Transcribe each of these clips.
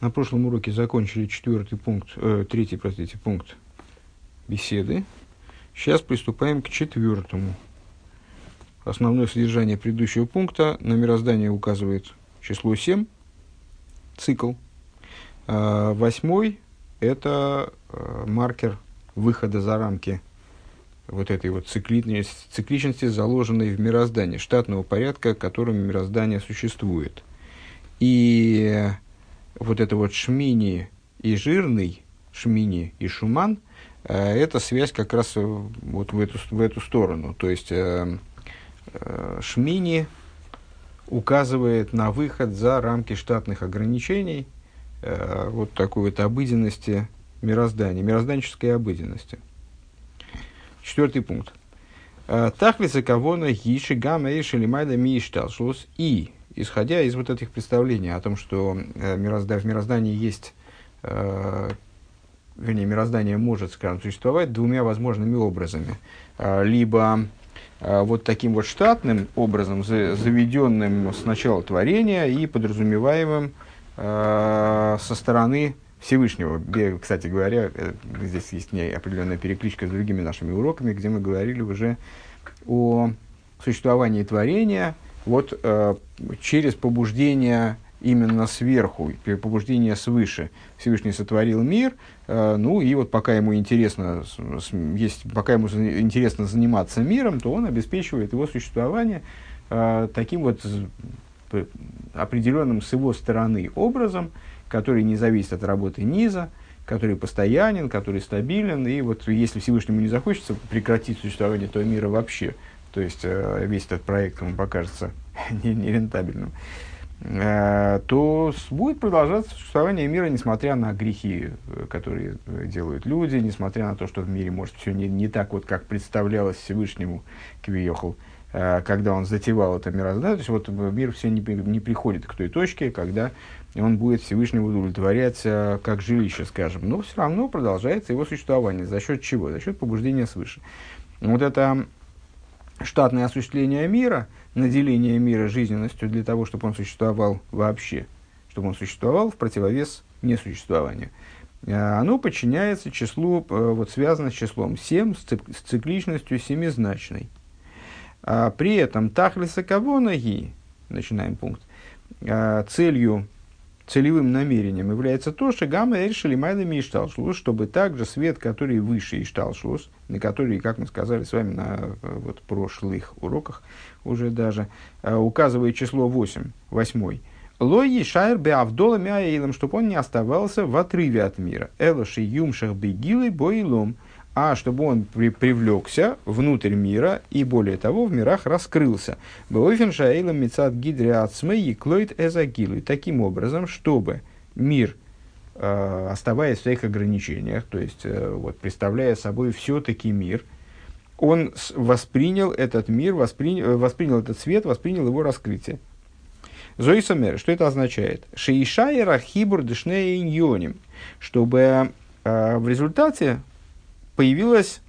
На прошлом уроке закончили четвертый пункт, э, третий, простите, пункт беседы. Сейчас приступаем к четвертому. Основное содержание предыдущего пункта на мироздание указывает число 7, цикл. А восьмой – это э, маркер выхода за рамки вот этой вот цикличности, цикличности, заложенной в мироздании, штатного порядка, которым мироздание существует. И вот это вот шмини и жирный, шмини и шуман, э, это связь как раз э, вот в эту, в эту сторону. То есть э, шмини указывает на выход за рамки штатных ограничений, вот такой вот обыденности мироздания, мирозданческой обыденности. Четвертый пункт. Тахлица кавона гиши гамма и шелимайда мишталшлус и исходя из вот этих представлений о том, что э, мирозда, в мироздании есть, э, вернее, мироздание может, скажем, существовать двумя возможными образами. Э, либо э, вот таким вот штатным образом, за, заведенным с начала творения и подразумеваемым э, со стороны Всевышнего. Кстати говоря, здесь есть определенная перекличка с другими нашими уроками, где мы говорили уже о существовании творения – вот э, через побуждение именно сверху, побуждение свыше. Всевышний сотворил мир, э, ну и вот пока ему интересно, есть, пока ему интересно заниматься миром, то он обеспечивает его существование э, таким вот определенным с его стороны образом, который не зависит от работы низа, который постоянен, который стабилен, и вот если Всевышнему не захочется прекратить существование этого мира вообще, то есть э, весь этот проект ему покажется нерентабельным, э, то будет продолжаться существование мира, несмотря на грехи, э, которые делают люди, несмотря на то, что в мире может все не, не так, вот, как представлялось Всевышнему Квиехал, когда он затевал это мироздание. То есть вот мир все не, не приходит к той точке, когда он будет Всевышнего удовлетворять как жилище, скажем. Но все равно продолжается его существование. За счет чего? За счет побуждения свыше. Вот это штатное осуществление мира, наделение мира жизненностью для того, чтобы он существовал вообще, чтобы он существовал в противовес несуществованию, а, оно подчиняется числу, э, вот связано с числом 7, с цикличностью семизначной. А при этом тахлиса кавонаги, начинаем пункт, а, целью целевым намерением является то, что гамма решили майдами и шталшлус, чтобы также свет, который выше и шталшлус, на который, как мы сказали с вами на э, вот, прошлых уроках уже даже, э, указывает число 8, 8. Лои шайр беавдола мяейлом, чтобы он не оставался в отрыве от мира. Элоши юмшах бегилы боилом – а чтобы он при, привлекся внутрь мира и, более того, в мирах раскрылся. Беофен шаэйлам мецад гидриацмэ еклоид эзагилу. Таким образом, чтобы мир, э, оставаясь в своих ограничениях, то есть э, вот, представляя собой все-таки мир, он воспринял этот мир, воспринял, воспринял этот свет, воспринял его раскрытие. Зоисомер, что это означает? Шейшайра хибур дешнеиньоним, чтобы э, в результате появилась,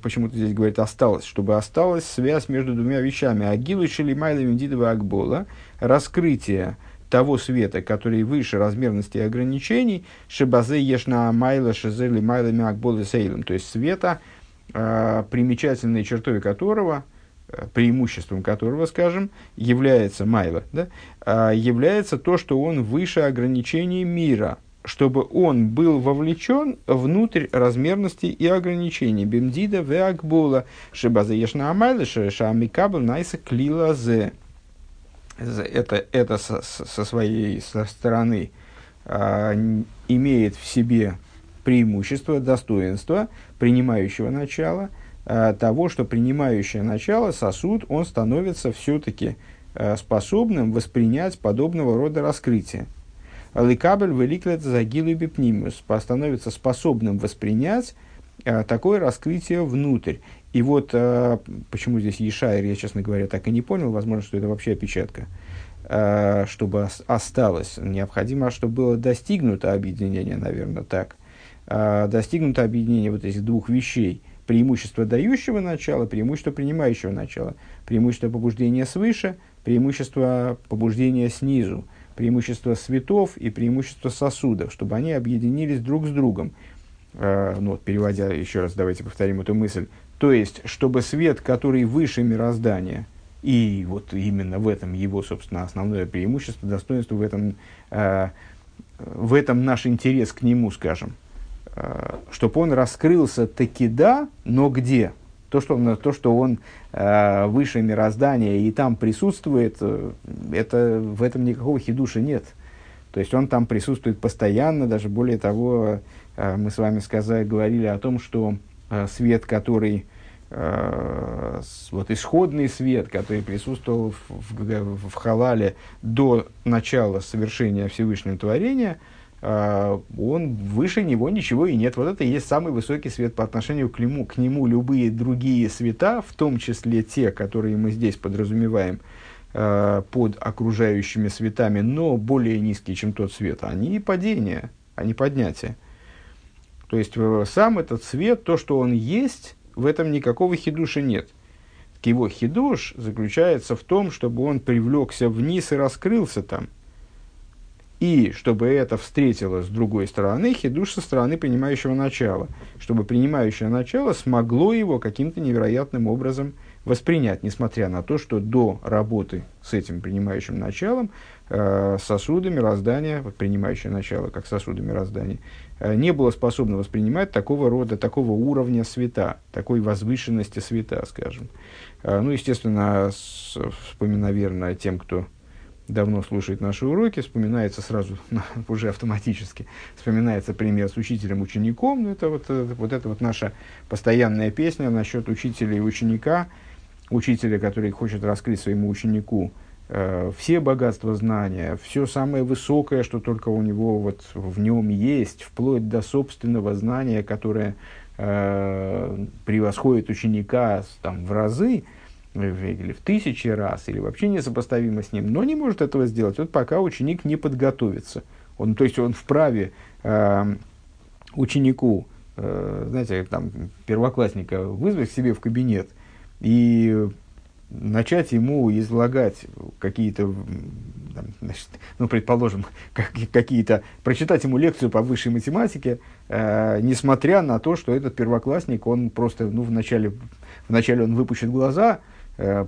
почему-то здесь говорит осталось, чтобы осталась связь между двумя вещами. Агилу Шелимайла Медидова Акбола, раскрытие того света, который выше размерности и ограничений, Шебазе Ешна Майла Шезели Майлами Акбола Сейлем, то есть света, э, примечательной чертой которого, а, преимуществом которого, скажем, является Майла, да, э, является то, что он выше ограничений мира – чтобы он был вовлечен внутрь размерности и ограничений. Бимдида в Акбула, Шибазаешна Амайла, Шамикабл Найса Клилазе. Это, это со, со своей со стороны а, имеет в себе преимущество, достоинство принимающего начала, а, того, что принимающее начало, сосуд, он становится все-таки а, способным воспринять подобного рода раскрытия. Ликабель великлет загилу бипнимус становится способным воспринять а, такое раскрытие внутрь. И вот а, почему здесь Ешайр, я, честно говоря, так и не понял, возможно, что это вообще опечатка, а, чтобы осталось. Необходимо, чтобы было достигнуто объединение, наверное, так. Достигнуто объединение вот этих двух вещей. Преимущество дающего начала, преимущество принимающего начала, преимущество побуждения свыше, преимущество побуждения снизу преимущество светов и преимущество сосудов, чтобы они объединились друг с другом. Э, ну, вот, переводя еще раз, давайте повторим эту мысль. То есть, чтобы свет, который выше мироздания, и вот именно в этом его, собственно, основное преимущество, достоинство, в этом, э, в этом наш интерес к нему, скажем, э, чтобы он раскрылся таки да, но где? То, что он, то, что он э, выше мироздания и там присутствует, э, это, в этом никакого хидуша нет. То есть он там присутствует постоянно, даже более того, э, мы с вами сказали, говорили о том, что э, свет, который э, вот исходный свет, который присутствовал в, в, в халале до начала совершения Всевышнего творения – он выше него ничего и нет. Вот это и есть самый высокий свет по отношению к нему. К нему любые другие света, в том числе те, которые мы здесь подразумеваем а, под окружающими светами, но более низкие, чем тот свет, они падение, они поднятие. То есть э, сам этот свет, то, что он есть, в этом никакого хидуша нет. Его хидуш заключается в том, чтобы он привлекся вниз и раскрылся там – и чтобы это встретило с другой стороны, хидуш со стороны принимающего начала, чтобы принимающее начало смогло его каким-то невероятным образом воспринять, несмотря на то, что до работы с этим принимающим началом э, сосуды мироздания, вот принимающее начало как сосуды мироздания, э, не было способно воспринимать такого рода, такого уровня света, такой возвышенности света, скажем. Э, ну, естественно, с, наверное, тем, кто давно слушает наши уроки, вспоминается сразу, уже автоматически, вспоминается пример с учителем-учеником. Ну, это вот, э, вот это вот наша постоянная песня насчет учителя и ученика. Учителя, который хочет раскрыть своему ученику э, все богатства знания, все самое высокое, что только у него вот в нем есть, вплоть до собственного знания, которое э, превосходит ученика там, в разы, или в тысячи раз, или вообще несопоставимо с ним, но не может этого сделать, вот пока ученик не подготовится. Он, то есть он вправе э, ученику, э, знаете, там, первоклассника вызвать к себе в кабинет и начать ему излагать какие-то, значит, ну, предположим, как, какие-то, прочитать ему лекцию по высшей математике, э, несмотря на то, что этот первоклассник, он просто, ну, вначале, вначале он выпущит глаза,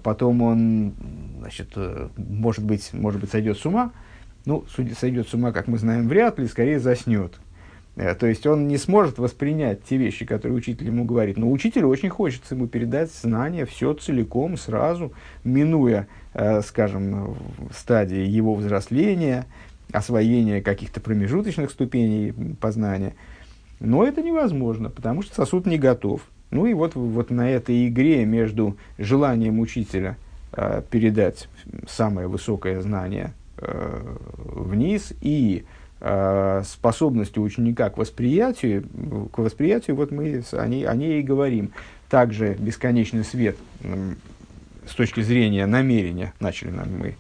потом он, значит, э, может быть, может быть, сойдет с ума. Ну, сойдет с ума, как мы знаем, вряд ли, скорее заснет. Э, то есть он не сможет воспринять те вещи, которые учитель ему говорит. Но учителю очень хочется ему передать знания все целиком, сразу, минуя, скажем, стадии его взросления, освоения каких-то промежуточных ступеней познания. Но это невозможно, потому что сосуд не готов. Ну и вот, вот на этой игре между желанием учителя э, передать самое высокое знание э, вниз и э, способностью ученика к восприятию, к восприятию, вот мы о ней, о ней и говорим. Также бесконечный свет э, с точки зрения намерения, начали нам мы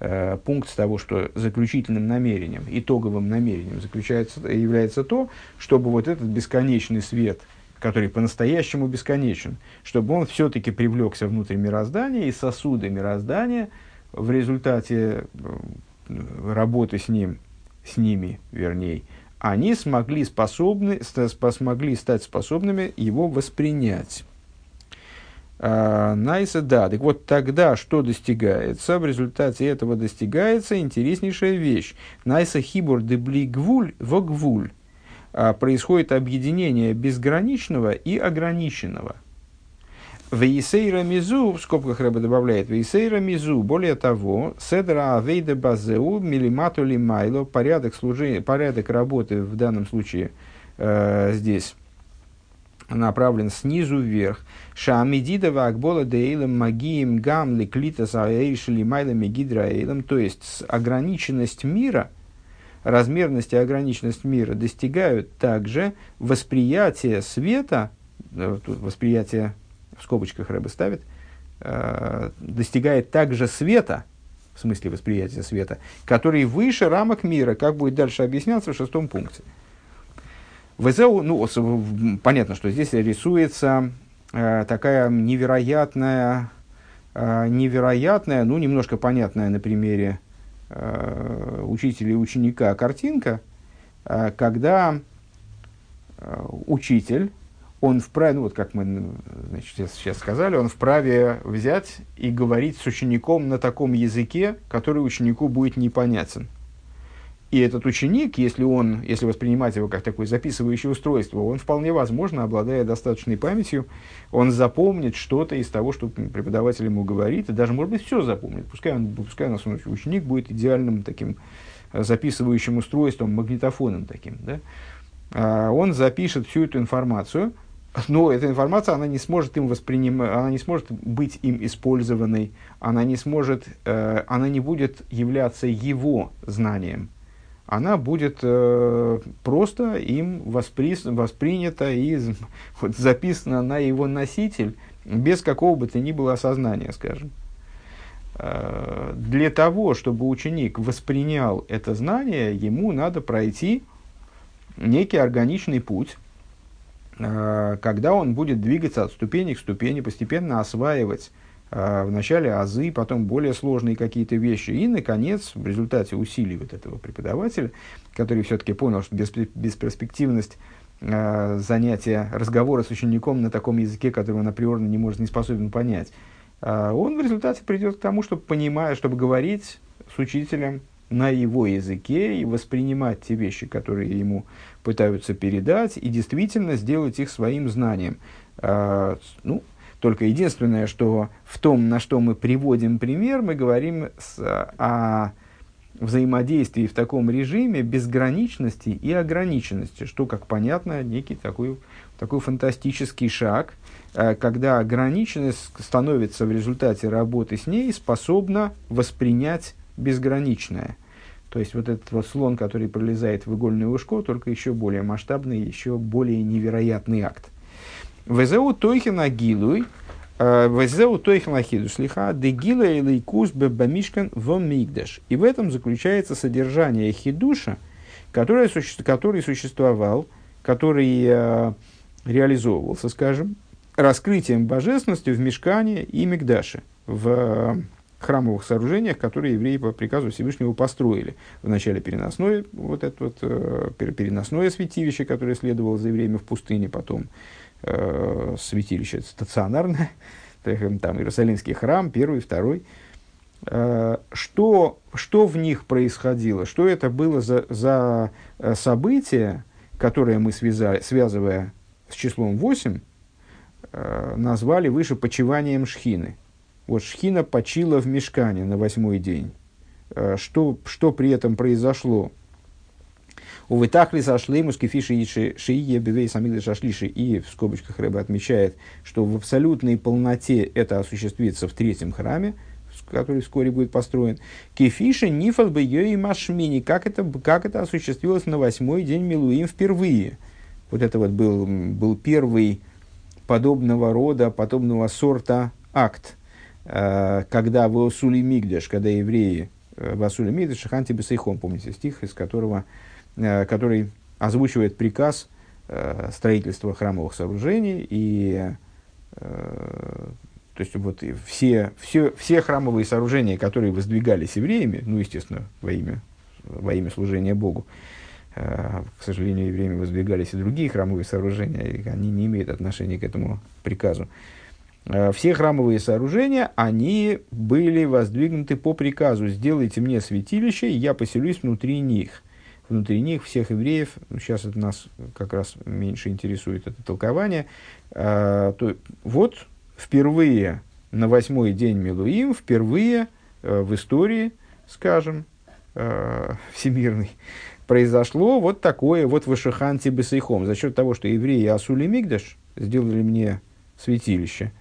э, пункт с того, что заключительным намерением, итоговым намерением заключается, является то, чтобы вот этот бесконечный свет – который по-настоящему бесконечен, чтобы он все-таки привлекся внутрь мироздания, и сосуды мироздания в результате э, работы с ним, с ними, вернее, они смогли, способны, смогли стать способными его воспринять. А, Найса, да. Так вот, тогда что достигается? В результате этого достигается интереснейшая вещь. Найса хибур дебли гвуль во гвуль. А, происходит объединение безграничного и ограниченного. Вейсейра мизу, в скобках Рэба добавляет, Вейсейра мизу, более того, седра авейда базеу милимату лимайло, порядок, служи, порядок работы в данном случае э, здесь направлен снизу вверх. Шамидидова акбола дейлем магием гамли клита заэйшили майлами гидраэйлем, то есть ограниченность мира – размерность и ограниченность мира достигают также восприятия света, э, тут восприятие в скобочках Рэбе ставит, э, достигает также света, в смысле восприятия света, который выше рамок мира, как будет дальше объясняться в шестом пункте. ВЗУ, ну, понятно, что здесь рисуется э, такая невероятная, невероятная, ну, немножко понятная на примере э, учителя и ученика картинка, э, когда э, учитель, он вправе, ну вот как мы значит, сейчас сказали, он вправе взять и говорить с учеником на таком языке, который ученику будет непонятен. И этот ученик, если он, если воспринимать его как такое записывающее устройство, он вполне возможно, обладая достаточной памятью, он запомнит что-то из того, что преподаватель ему говорит, и даже, может быть, все запомнит. Пускай, он, пускай у нас ученик будет идеальным таким э, записывающим устройством, магнитофоном таким. Да? А он запишет всю эту информацию, но эта информация, она не сможет им воспринимать, она не сможет быть им использованной, она не сможет, э, она не будет являться его знанием она будет э, просто им воспри, воспринята и вот, записана на его носитель без какого бы то ни было осознания, скажем. Э, для того, чтобы ученик воспринял это знание, ему надо пройти некий органичный путь, э, когда он будет двигаться от ступени к ступени, постепенно осваивать вначале азы, потом более сложные какие-то вещи. И, наконец, в результате усилий вот этого преподавателя, который все-таки понял, что бесперспективность э, занятия разговора с учеником на таком языке, который он априорно не может, не способен понять, э, он в результате придет к тому, чтобы понимая, чтобы говорить с учителем на его языке и воспринимать те вещи, которые ему пытаются передать, и действительно сделать их своим знанием. Ну, только единственное, что в том, на что мы приводим пример, мы говорим с, о взаимодействии в таком режиме безграничности и ограниченности, что, как понятно, некий такой, такой фантастический шаг, э, когда ограниченность становится в результате работы с ней способна воспринять безграничное. То есть вот этот вот слон, который пролезает в игольное ушко, только еще более масштабный, еще более невероятный акт. Везеу тойхин агилуй, э, Везеу тойхин ахидуш лиха, дегила и лейкус бамишкан в мигдаш. И в этом заключается содержание хидуша, который, который существовал, который э, реализовывался, скажем, раскрытием божественности в мешкане и мигдаше, в э, храмовых сооружениях, которые евреи по приказу Всевышнего построили. Вначале переносное, вот это вот, э, переносное святилище, которое следовало за евреями в пустыне, потом э, святилище стационарное, там Иерусалимский храм, первый, второй. Э, что, что в них происходило? Что это было за, за э, событие, которое мы, связали, связывая с числом 8, э, назвали выше почиванием Шхины? Вот Шхина почила в мешкане на восьмой день. Э, что, что при этом произошло? У Витахли сошли мускифиши и шиие бивей самигдаш шашлиши. И в скобочках Рэба отмечает, что в абсолютной полноте это осуществится в третьем храме, который вскоре будет построен. Кефиша нифас бы и машмини. Как это, как это осуществилось на восьмой день Милуим впервые? Вот это вот был, был первый подобного рода, подобного сорта акт, э, когда в Осули Мигдеш, когда евреи э, в Асуле Мигдеш, Ханти Бесейхом, помните стих, из которого который озвучивает приказ э, строительства храмовых сооружений и э, то есть вот все, все, все храмовые сооружения, которые воздвигались евреями, ну, естественно, во имя, во имя служения Богу, к сожалению, евреями воздвигались и другие храмовые сооружения, и они не имеют отношения к этому приказу. Все храмовые сооружения, они были воздвигнуты по приказу «Сделайте мне святилище, и я поселюсь внутри них» внутри них всех евреев, сейчас это нас как раз меньше интересует это толкование, э, то вот впервые на восьмой день Милуим, впервые э, в истории, скажем, э, всемирной, произошло вот такое вот вышиханти бесейхом. За счет того, что евреи Асули Мигдаш сделали мне святилище,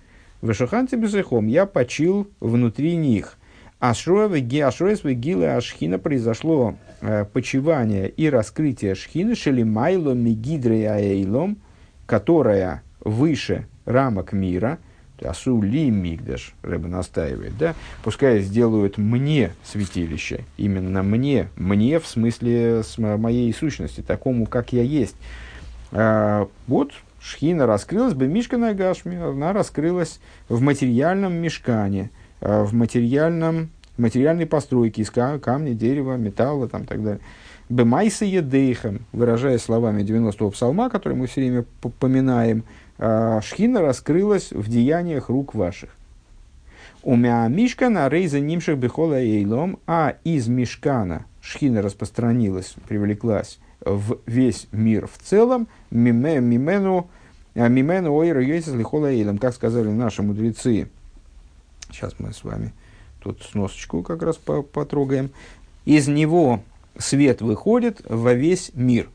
вышиханти бесейхом я почил внутри них. Ашроевы гилы Ашхина произошло э, почивание и раскрытие Шхины Шелимайло Мегидрей Аэйлом, которая выше рамок мира, Асу ли мигдаш, Рэба настаивает, да, пускай сделают мне святилище, именно мне, мне в смысле с моей сущности, такому, как я есть. А, вот Шхина раскрылась бы, Мишка Нагашми, она раскрылась в материальном мешкане, Э, в материальном материальной постройки из камня, дерева, металла там, так далее. Бемайса едейхам, выражая словами 90-го псалма, который мы все время поминаем, а, шхина раскрылась в деяниях рук ваших. У мишкана рейза нимших бихола эйлом, а из мишкана шхина распространилась, привлеклась в весь мир в целом, мимену, а, мимену ойра йойсис лихола эйлом, как сказали наши мудрецы. Сейчас мы с вами тут сносочку как раз потрогаем. Из него свет выходит во весь мир.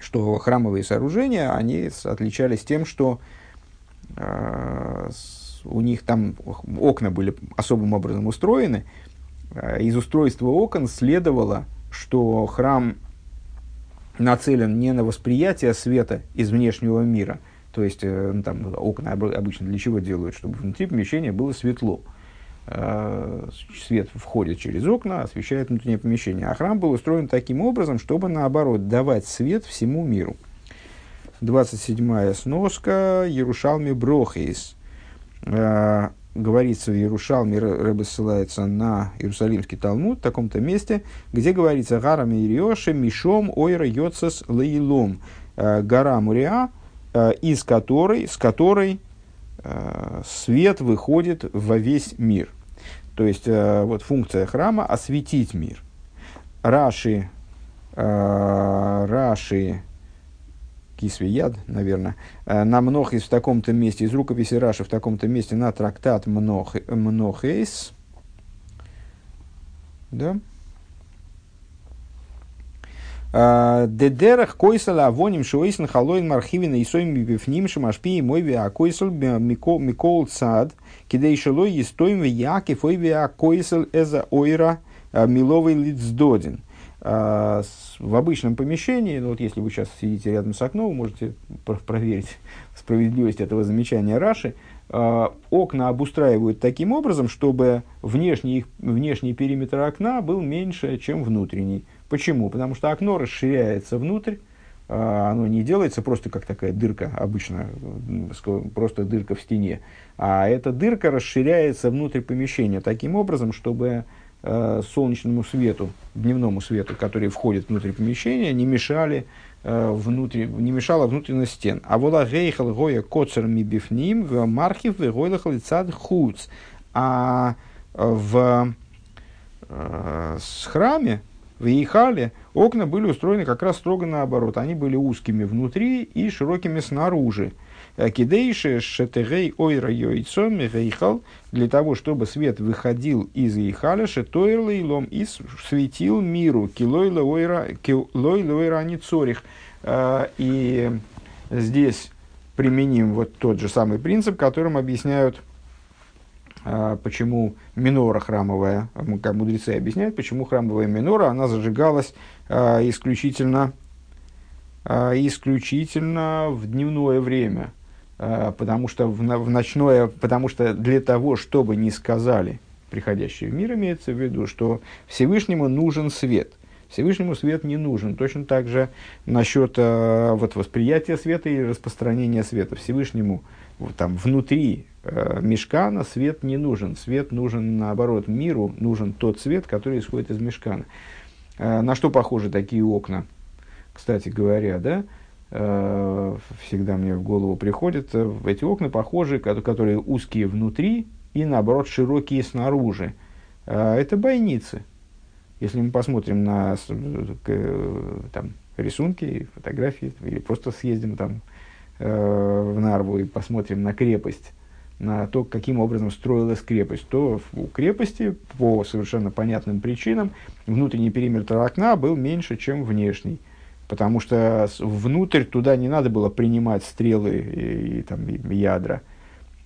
Что храмовые сооружения, они отличались тем, что э, у них там окна были особым образом устроены. Э, из устройства окон следовало, что храм нацелен не на восприятие света из внешнего мира, то есть э, ну, там, окна обычно для чего делают, чтобы внутри помещения было светло. Э, свет входит через окна, освещает внутреннее помещение. А храм был устроен таким образом, чтобы, наоборот, давать свет всему миру. 27-я сноска Ярушалми Брохейс. Э, говорится в Ярушалме, Рэбе ссылается на Иерусалимский Талмуд в таком-то месте, где говорится «Гара Мириоши Мишом Ойра Йоцес Лейлом». Э, гора Муриа, из которой, с которой свет выходит во весь мир. То есть, э, вот функция храма – осветить мир. Раши, э, Раши, Кисвияд, наверное, э, на Мнохейс в таком-то месте, из рукописи Раши в таком-то месте на трактат Мнох, Мнохейс. Да? Дедерах койсала авоним шуэйсен халоин мархивина и сойм бифним шамашпи и мой виа койсал микол цад – Кидей шелой естоим якив ойвия койсел эза ойра а, миловый лицдодин. А, в обычном помещении, ну вот если вы сейчас сидите рядом с окном, вы можете проверить справедливость этого замечания Раши, а, окна обустраивают таким образом, чтобы внешний, внешний периметр окна был меньше, чем внутренний. Почему? Потому что окно расширяется внутрь, а, оно не делается просто как такая дырка обычно, просто дырка в стене, а эта дырка расширяется внутрь помещения таким образом, чтобы э, солнечному свету, дневному свету, который входит внутрь помещения, не мешали э, внутри, не мешала внутренность стен. А вола гейхал гоя коцер ми бифним в мархив в лицад хуц. А в э, храме, в Ихале окна были устроены как раз строго наоборот. Они были узкими внутри и широкими снаружи. Кидейши шетегей ойра йойцом мехейхал, для того, чтобы свет выходил из Ихаля, шетойрла илом и светил миру, килойла ойра, килойла ойра ницорих. А, и здесь применим вот тот же самый принцип, которым объясняют почему минора храмовая, как мудрецы объясняют, почему храмовая минора, она зажигалась а, исключительно, а, исключительно в дневное время, потому что в, ночное, потому что для того, чтобы не сказали приходящие в мир, имеется в виду, что Всевышнему нужен свет. Всевышнему свет не нужен. Точно так же насчет вот, восприятия света и распространения света. Всевышнему там, внутри э, мешкана свет не нужен. Свет нужен, наоборот, миру нужен тот свет, который исходит из мешкана. Э, на что похожи такие окна? Кстати говоря, да, э, всегда мне в голову приходит, э, эти окна похожи, которые узкие внутри и, наоборот, широкие снаружи. Э, это бойницы. Если мы посмотрим на э, там, рисунки, фотографии, или просто съездим там Э, в Нарву и посмотрим на крепость, на то, каким образом строилась крепость, то у крепости по совершенно понятным причинам внутренний периметр окна был меньше, чем внешний. Потому что внутрь туда не надо было принимать стрелы и, и, там, и ядра.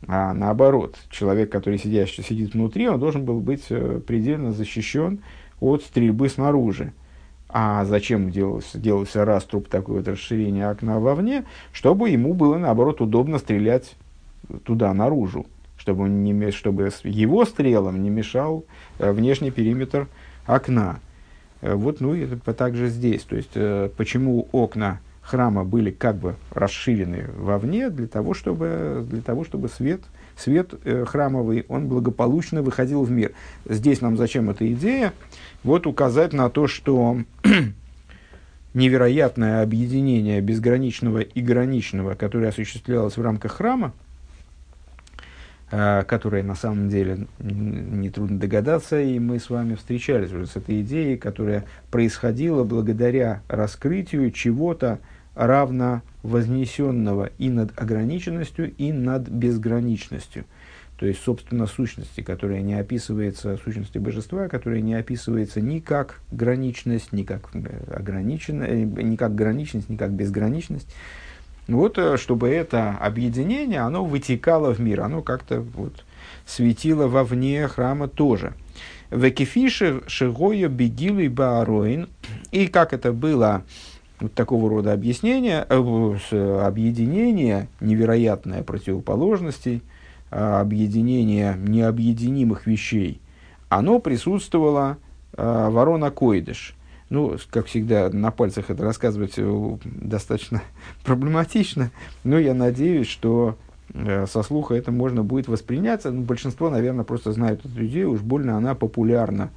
А наоборот, человек, который сидящий, сидит внутри, он должен был быть э, предельно защищен от стрельбы снаружи. А зачем делался, делался раструб такое вот расширение окна вовне? Чтобы ему было, наоборот, удобно стрелять туда, наружу. Чтобы, он не, чтобы его стрелам не мешал э, внешний периметр окна. Э, вот, ну, и также здесь. То есть, э, почему окна храма были как бы расширены вовне, для того, чтобы, для того, чтобы свет свет э, храмовый, он благополучно выходил в мир. Здесь нам зачем эта идея? Вот указать на то, что невероятное объединение безграничного и граничного, которое осуществлялось в рамках храма, э, которое на самом деле нетрудно догадаться, и мы с вами встречались уже с этой идеей, которая происходила благодаря раскрытию чего-то равно вознесенного и над ограниченностью, и над безграничностью – то есть, собственно, сущности, которая не описывается, сущности божества, которая не описывается ни как граничность, ни как, э, ограниченность, э, ни как граничность, ни как безграничность. Вот, э, чтобы это объединение, оно вытекало в мир, оно как-то вот светило вовне храма тоже. Векифиши шигоя бегилы баароин. И как это было вот такого рода объяснение, э, объединение, невероятное противоположностей, а, объединения необъединимых вещей, оно присутствовало э, ворона Койдыш. Ну, как всегда, на пальцах это рассказывать э, достаточно проблематично, но я надеюсь, что э, со слуха это можно будет восприняться. Ну, большинство, наверное, просто знают эту идею, уж больно она популярна.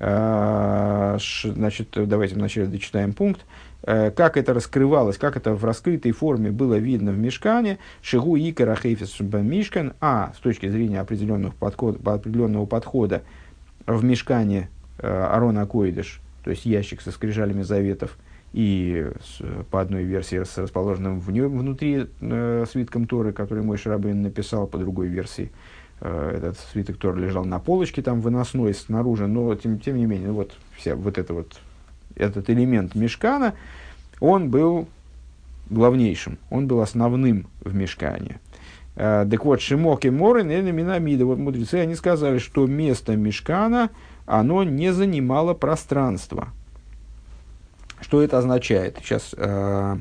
Э, значит, давайте вначале дочитаем пункт. Э, как это раскрывалось, как это в раскрытой форме было видно в мешкане, шигу и карахейфис мишкан, а с точки зрения определенного подхода, определенного подхода в мешкане э, Арона Койдыш, то есть ящик со скрижалями заветов, и с, по одной версии с расположенным в нем, внутри э, свитком Торы, который мой Шарабин написал, по другой версии э, этот свиток Торы лежал на полочке там выносной снаружи, но тем, тем не менее, вот вся вот эта вот этот элемент мешкана, он был главнейшим, он был основным в мешкане. Uh, так вот, Шимок и Морен, или Минамида, вот мудрецы, они сказали, что место мешкана, оно не занимало пространство. Что это означает? Сейчас, uh,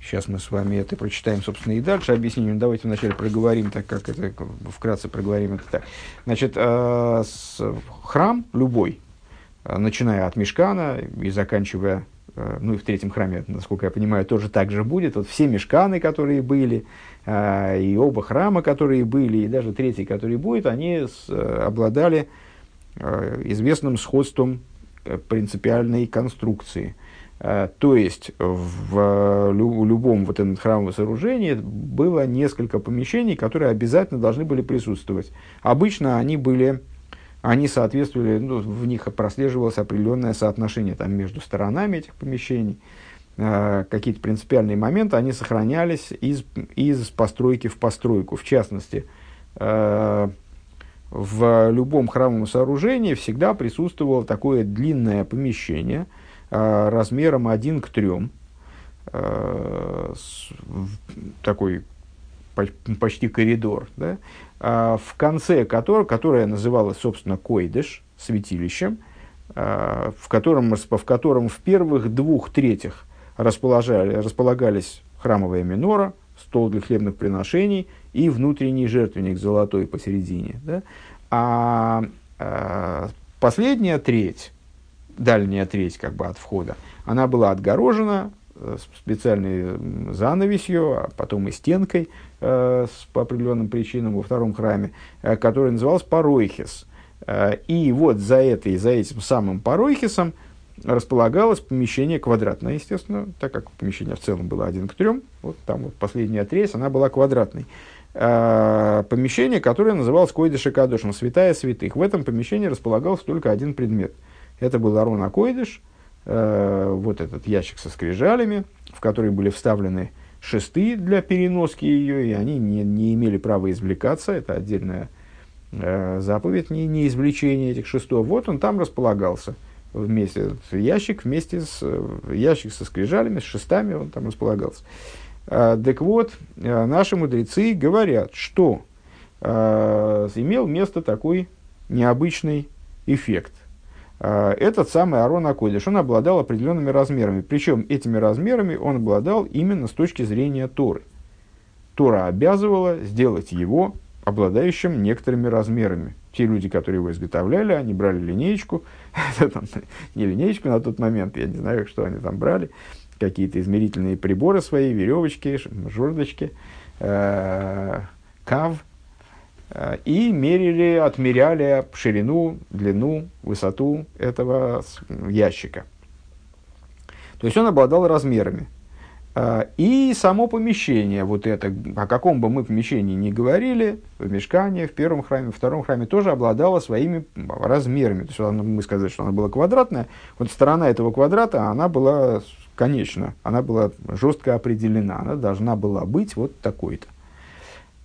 сейчас мы с вами это прочитаем, собственно, и дальше объясним. Давайте вначале проговорим, так как это, вкратце проговорим это так. Значит, с, храм любой, Э, начиная от Мешкана и заканчивая, э, ну и в третьем храме, насколько я понимаю, тоже так же будет. Вот все Мешканы, которые были, э, и оба храма, которые были, и даже третий, который будет, они обладали известным сходством принципиальной конструкции. То есть в любом вот этом храмовом сооружении было несколько помещений, которые обязательно должны были присутствовать. Обычно они были они соответствовали, ну, в них прослеживалось определенное соотношение там, между сторонами этих помещений. Э, какие-то принципиальные моменты, они сохранялись из, из постройки в постройку. В частности, э, в любом храмовом сооружении всегда присутствовало такое длинное помещение э, размером 1 к 3, э, с, такой почти коридор, да, в конце которого, которое называлось, собственно, койдыш, святилищем, а, в котором, в котором в первых двух третьих располагались храмовая минора, стол для хлебных приношений и внутренний жертвенник золотой посередине. Да? А, а последняя треть, дальняя треть как бы от входа, она была отгорожена Э, специальной занавесью, а потом и стенкой э, с, по определенным причинам во втором храме, э, который назывался Паройхис. Э, и вот за, этой, за этим самым Паройхисом располагалось помещение квадратное, естественно, так как помещение в целом было один к трем, вот там вот последняя отрез, она была квадратной. Помещение, которое называлось Койдыш и Кадушем, святая святых. В этом помещении располагался только один предмет. Это был Арон Акойдыш, вот этот ящик со скрижалями, в который были вставлены шесты для переноски ее, и они не, не имели права извлекаться, это отдельная э, заповедь, не, не извлечение этих шестов. Вот он там располагался вместе, ящик вместе с, ящик со скрижалями, с шестами он там располагался. Э, так вот, э, наши мудрецы говорят, что э, имел место такой необычный эффект – этот самый Арон Акодиш, он обладал определенными размерами. Причем этими размерами он обладал именно с точки зрения Торы. Тора обязывала сделать его обладающим некоторыми размерами. Те люди, которые его изготовляли, они брали линеечку, не линеечку на тот момент, я не знаю, что они там брали, какие-то измерительные приборы свои, веревочки, жердочки, э, кав, э, и мерили, отмеряли ширину, длину, высоту этого ящика. То есть он обладал размерами. А, и само помещение, вот это, о каком бы мы помещении ни говорили, в мешкане, в первом храме, во втором храме, тоже обладало своими размерами. То есть мы сказали, что оно было квадратное. Вот сторона этого квадрата, она была конечна, она была жестко определена, она должна была быть вот такой-то.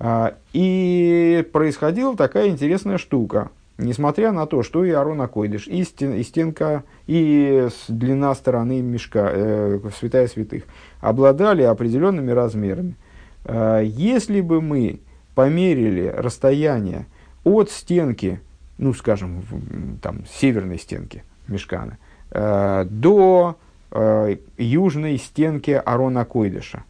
А, и происходила такая интересная штука – Несмотря на то, что и Арона Койдыш, и, стен, и стенка, и длина стороны мешка, э, святая святых, обладали определенными размерами. Э, если бы мы померили расстояние от стенки, ну, скажем, там, северной стенки мешкана, э, до э, южной стенки Арона Койдыша,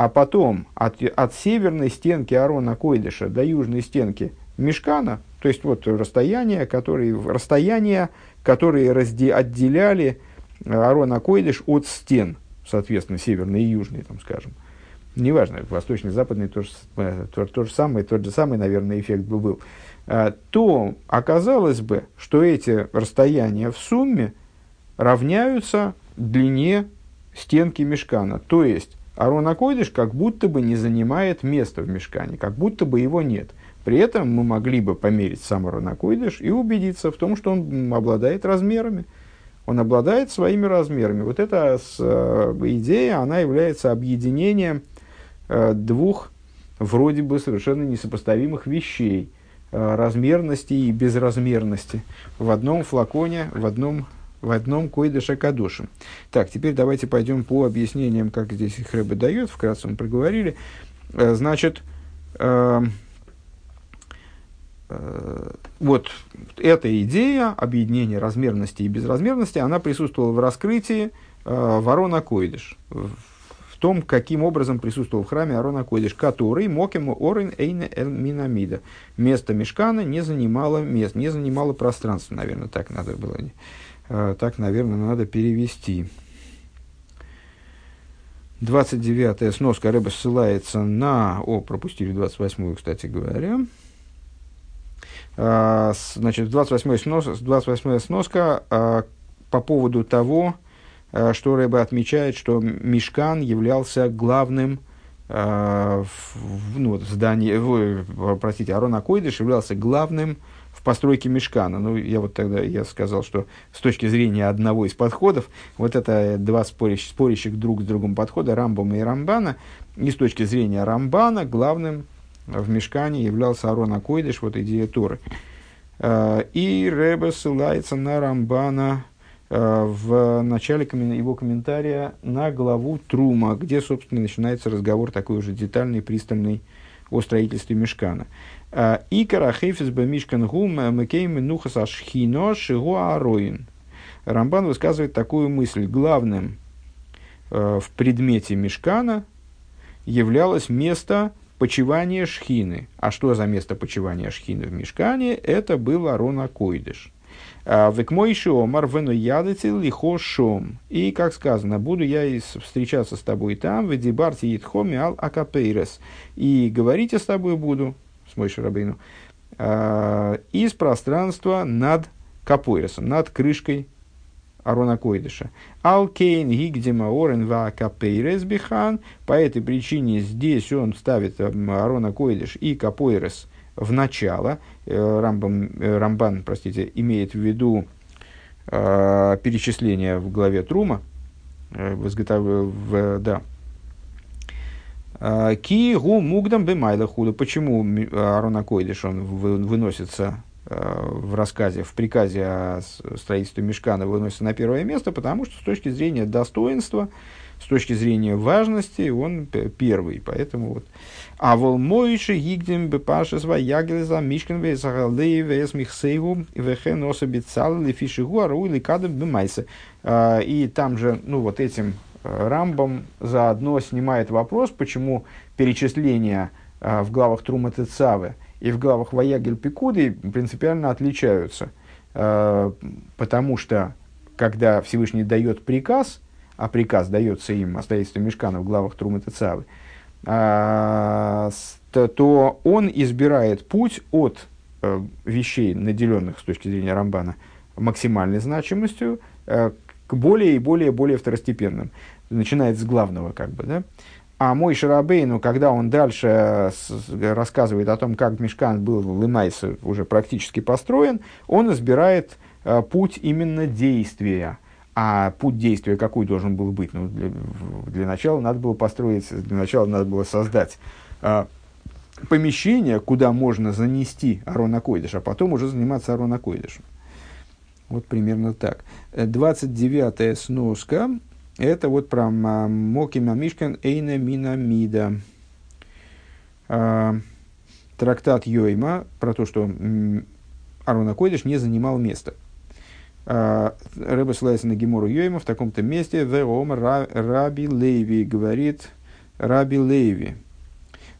а потом от, от северной стенки Арона Койдыша до южной стенки Мешкана, то есть вот расстояние, которые, расстояние, которые разде, отделяли э, Арона Койдыш от стен, соответственно, северной и южной, там, скажем. Неважно, восточный, западный, то же, э, то, то же самое, тот же самый, наверное, эффект бы был. Э, то оказалось бы, что эти расстояния в сумме равняются длине стенки мешкана. То есть, Арон Акойдыш как будто бы не занимает места в мешкане, как будто бы его нет. При этом мы могли бы померить сам Ранакойдыш и убедиться в том, что он обладает размерами. Он обладает своими размерами. Вот эта э, идея, она является объединением э, двух вроде бы совершенно несопоставимых вещей. Э, размерности и безразмерности в одном флаконе, в одном в одном койдыше кадушем. Так, теперь давайте пойдем по объяснениям, как здесь их Рэбе дает, вкратце мы проговорили. Значит, Э, вот эта идея объединения размерности и безразмерности, она присутствовала в раскрытии э, ворона Койдыш, в том, каким образом присутствовал в храме Арона Койдыш, который Мокему Орен Эйне Эль Минамида. Место Мешкана не занимало мест, не занимало пространство, наверное, так надо было, э, так, наверное, надо перевести. 29-я сноска Рэба ссылается на... О, пропустили 28-ю, кстати говоря. А, значит, 28-я снос, 28 сноска а, по поводу того, а, что Рэбе отмечает, что Мешкан являлся главным в, ну, здании, в, простите, Арона Койдыш являлся главным в постройке мешкана. Ну, я вот тогда я сказал, что с точки зрения одного из подходов, вот это два спорящих, спорящих друг с другом подхода, Рамбома и Рамбана, и с точки зрения Рамбана главным в мешкане являлся Арон Акойдыш, вот идея Торы. Э, и Рэбе ссылается на Рамбана э, в начале его комментария на главу Трума, где, собственно, начинается разговор такой уже детальный, пристальный о строительстве мешкана. Э, и карахейфис бы мишкан гум мекейм нухас ашхино шигу ароин. Рамбан высказывает такую мысль. Главным в предмете мешкана являлось место почивание шхины. А что за место почивания шхины в мешкане? Это был Арона Койдыш. А, Векмойши омар вену ядетил лихо шом. И, как сказано, буду я встречаться с тобой там, в дебарте итхоми ал акапейрес. И говорить я с тобой буду, с Мойши Рабейну, а, из пространства над капойресом, над крышкой Арона Койдыша. Алкейн гигдема орен ва бихан. По этой причине здесь он ставит эм, Арона Койдыш и капойрес в начало. Э, Рамбан, э, Рамбан простите, имеет в виду э, перечисление в главе Трума, э, в, изготов... в, да, э, Ки гу мугдам бемайла худа. Почему Арона Койдыш он выносится Э, в рассказе, в приказе о строительстве мешкана выносится на первое место, потому что с точки зрения достоинства, с точки зрения важности, он первый. Поэтому вот. А вол моиши гигдем бепашес ва ягелеза мишкан ве сагалдей вес михсейву вехен особицал ли фишигу ару или кадем бемайсе. А, и там же, ну вот этим рамбом заодно снимает вопрос, почему перечисления э, в главах Трума Тецавы – и в главах Ваягель Пикуды принципиально отличаются. Э, потому что, когда Всевышний дает приказ, а приказ дается им о строительстве мешкана в главах Трумы Тецавы, а, то он избирает путь от э, вещей, наделенных с точки зрения Рамбана максимальной значимостью, э, к более и более более второстепенным. Начинает с главного, как бы, да. А мой Шарабейну, когда он дальше рассказывает о том, как Мешкан был в Лимайсе уже практически построен, он избирает э, путь именно действия. А путь действия какой должен был быть? Ну, для, для начала надо было построить, для начала надо было создать э, помещение, куда можно занести Арона Койдыш, а потом уже заниматься Арона Койдышем. Вот примерно так. 29-я сноска это вот про Моки Мамишкан Эйна Мина Мида. А, трактат Йойма про то, что Арона Койдыш не занимал места. А, Рэба ссылается на Гемору Йойма в таком-то месте. Веом Раби Леви говорит Раби Леви.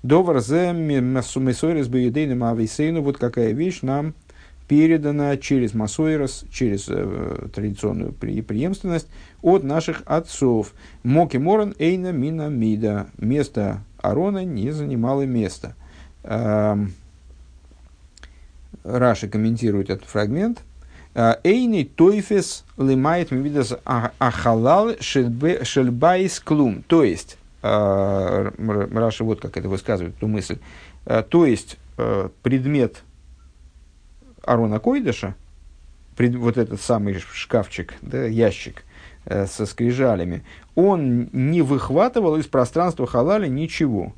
Довар зе месойрес баюдейным ависейну. Вот какая вещь нам передана через Масойрос, через э, традиционную преемственность от наших отцов. Моки Моран Эйна Мина Мида. Место Арона не занимало место. Эм, Раши комментирует этот фрагмент. «Э, Эйни тойфес лимает мивидас а, ахалал шельбайс клум. То есть, э, Раши вот как это высказывает, эту мысль. То есть, предмет Арона Койдыша, вот этот самый шкафчик, да, ящик э, со скрижалями, он не выхватывал из пространства халали ничего,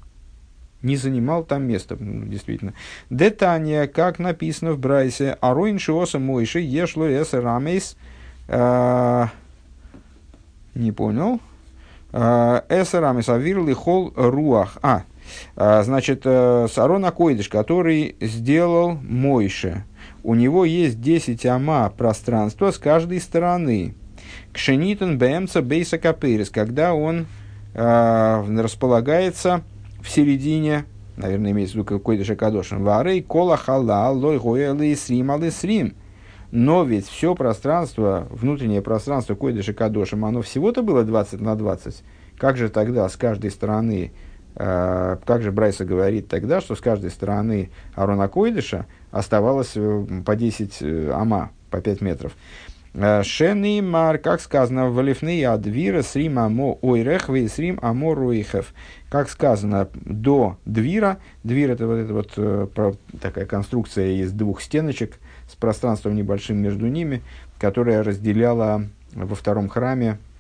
не занимал там места, ну, действительно. Детания, как написано в Брайсе, Ароин Шиоса Мойши, Ешло Эса Рамейс, э, не понял, э, Эса Рамейс, Авир Лихол Руах, а, э, значит, э, Арона Койдыш, который сделал Мойше, у него есть 10 ама пространства с каждой стороны. Кшенитон бэмца бейса капырис, когда он э, располагается в середине, наверное, имеется в виду какой-то шакадошин, варей кола халал лой гоя лейсрим алейсрим. Но ведь все пространство, внутреннее пространство койда шакадошим, оно всего-то было 20 на 20. Как же тогда с каждой стороны Э, как же Брайса говорит тогда, что с каждой стороны Арона Койдыша оставалось э, по 10 э, ама, по 5 метров. Шени мар, как сказано, Валифны Адвира Срим Амо Ойрех Срим Амо Руихев. Как сказано, до двира, двир это вот эта вот такая конструкция из двух стеночек с пространством небольшим между ними, которая разделяла во втором храме э,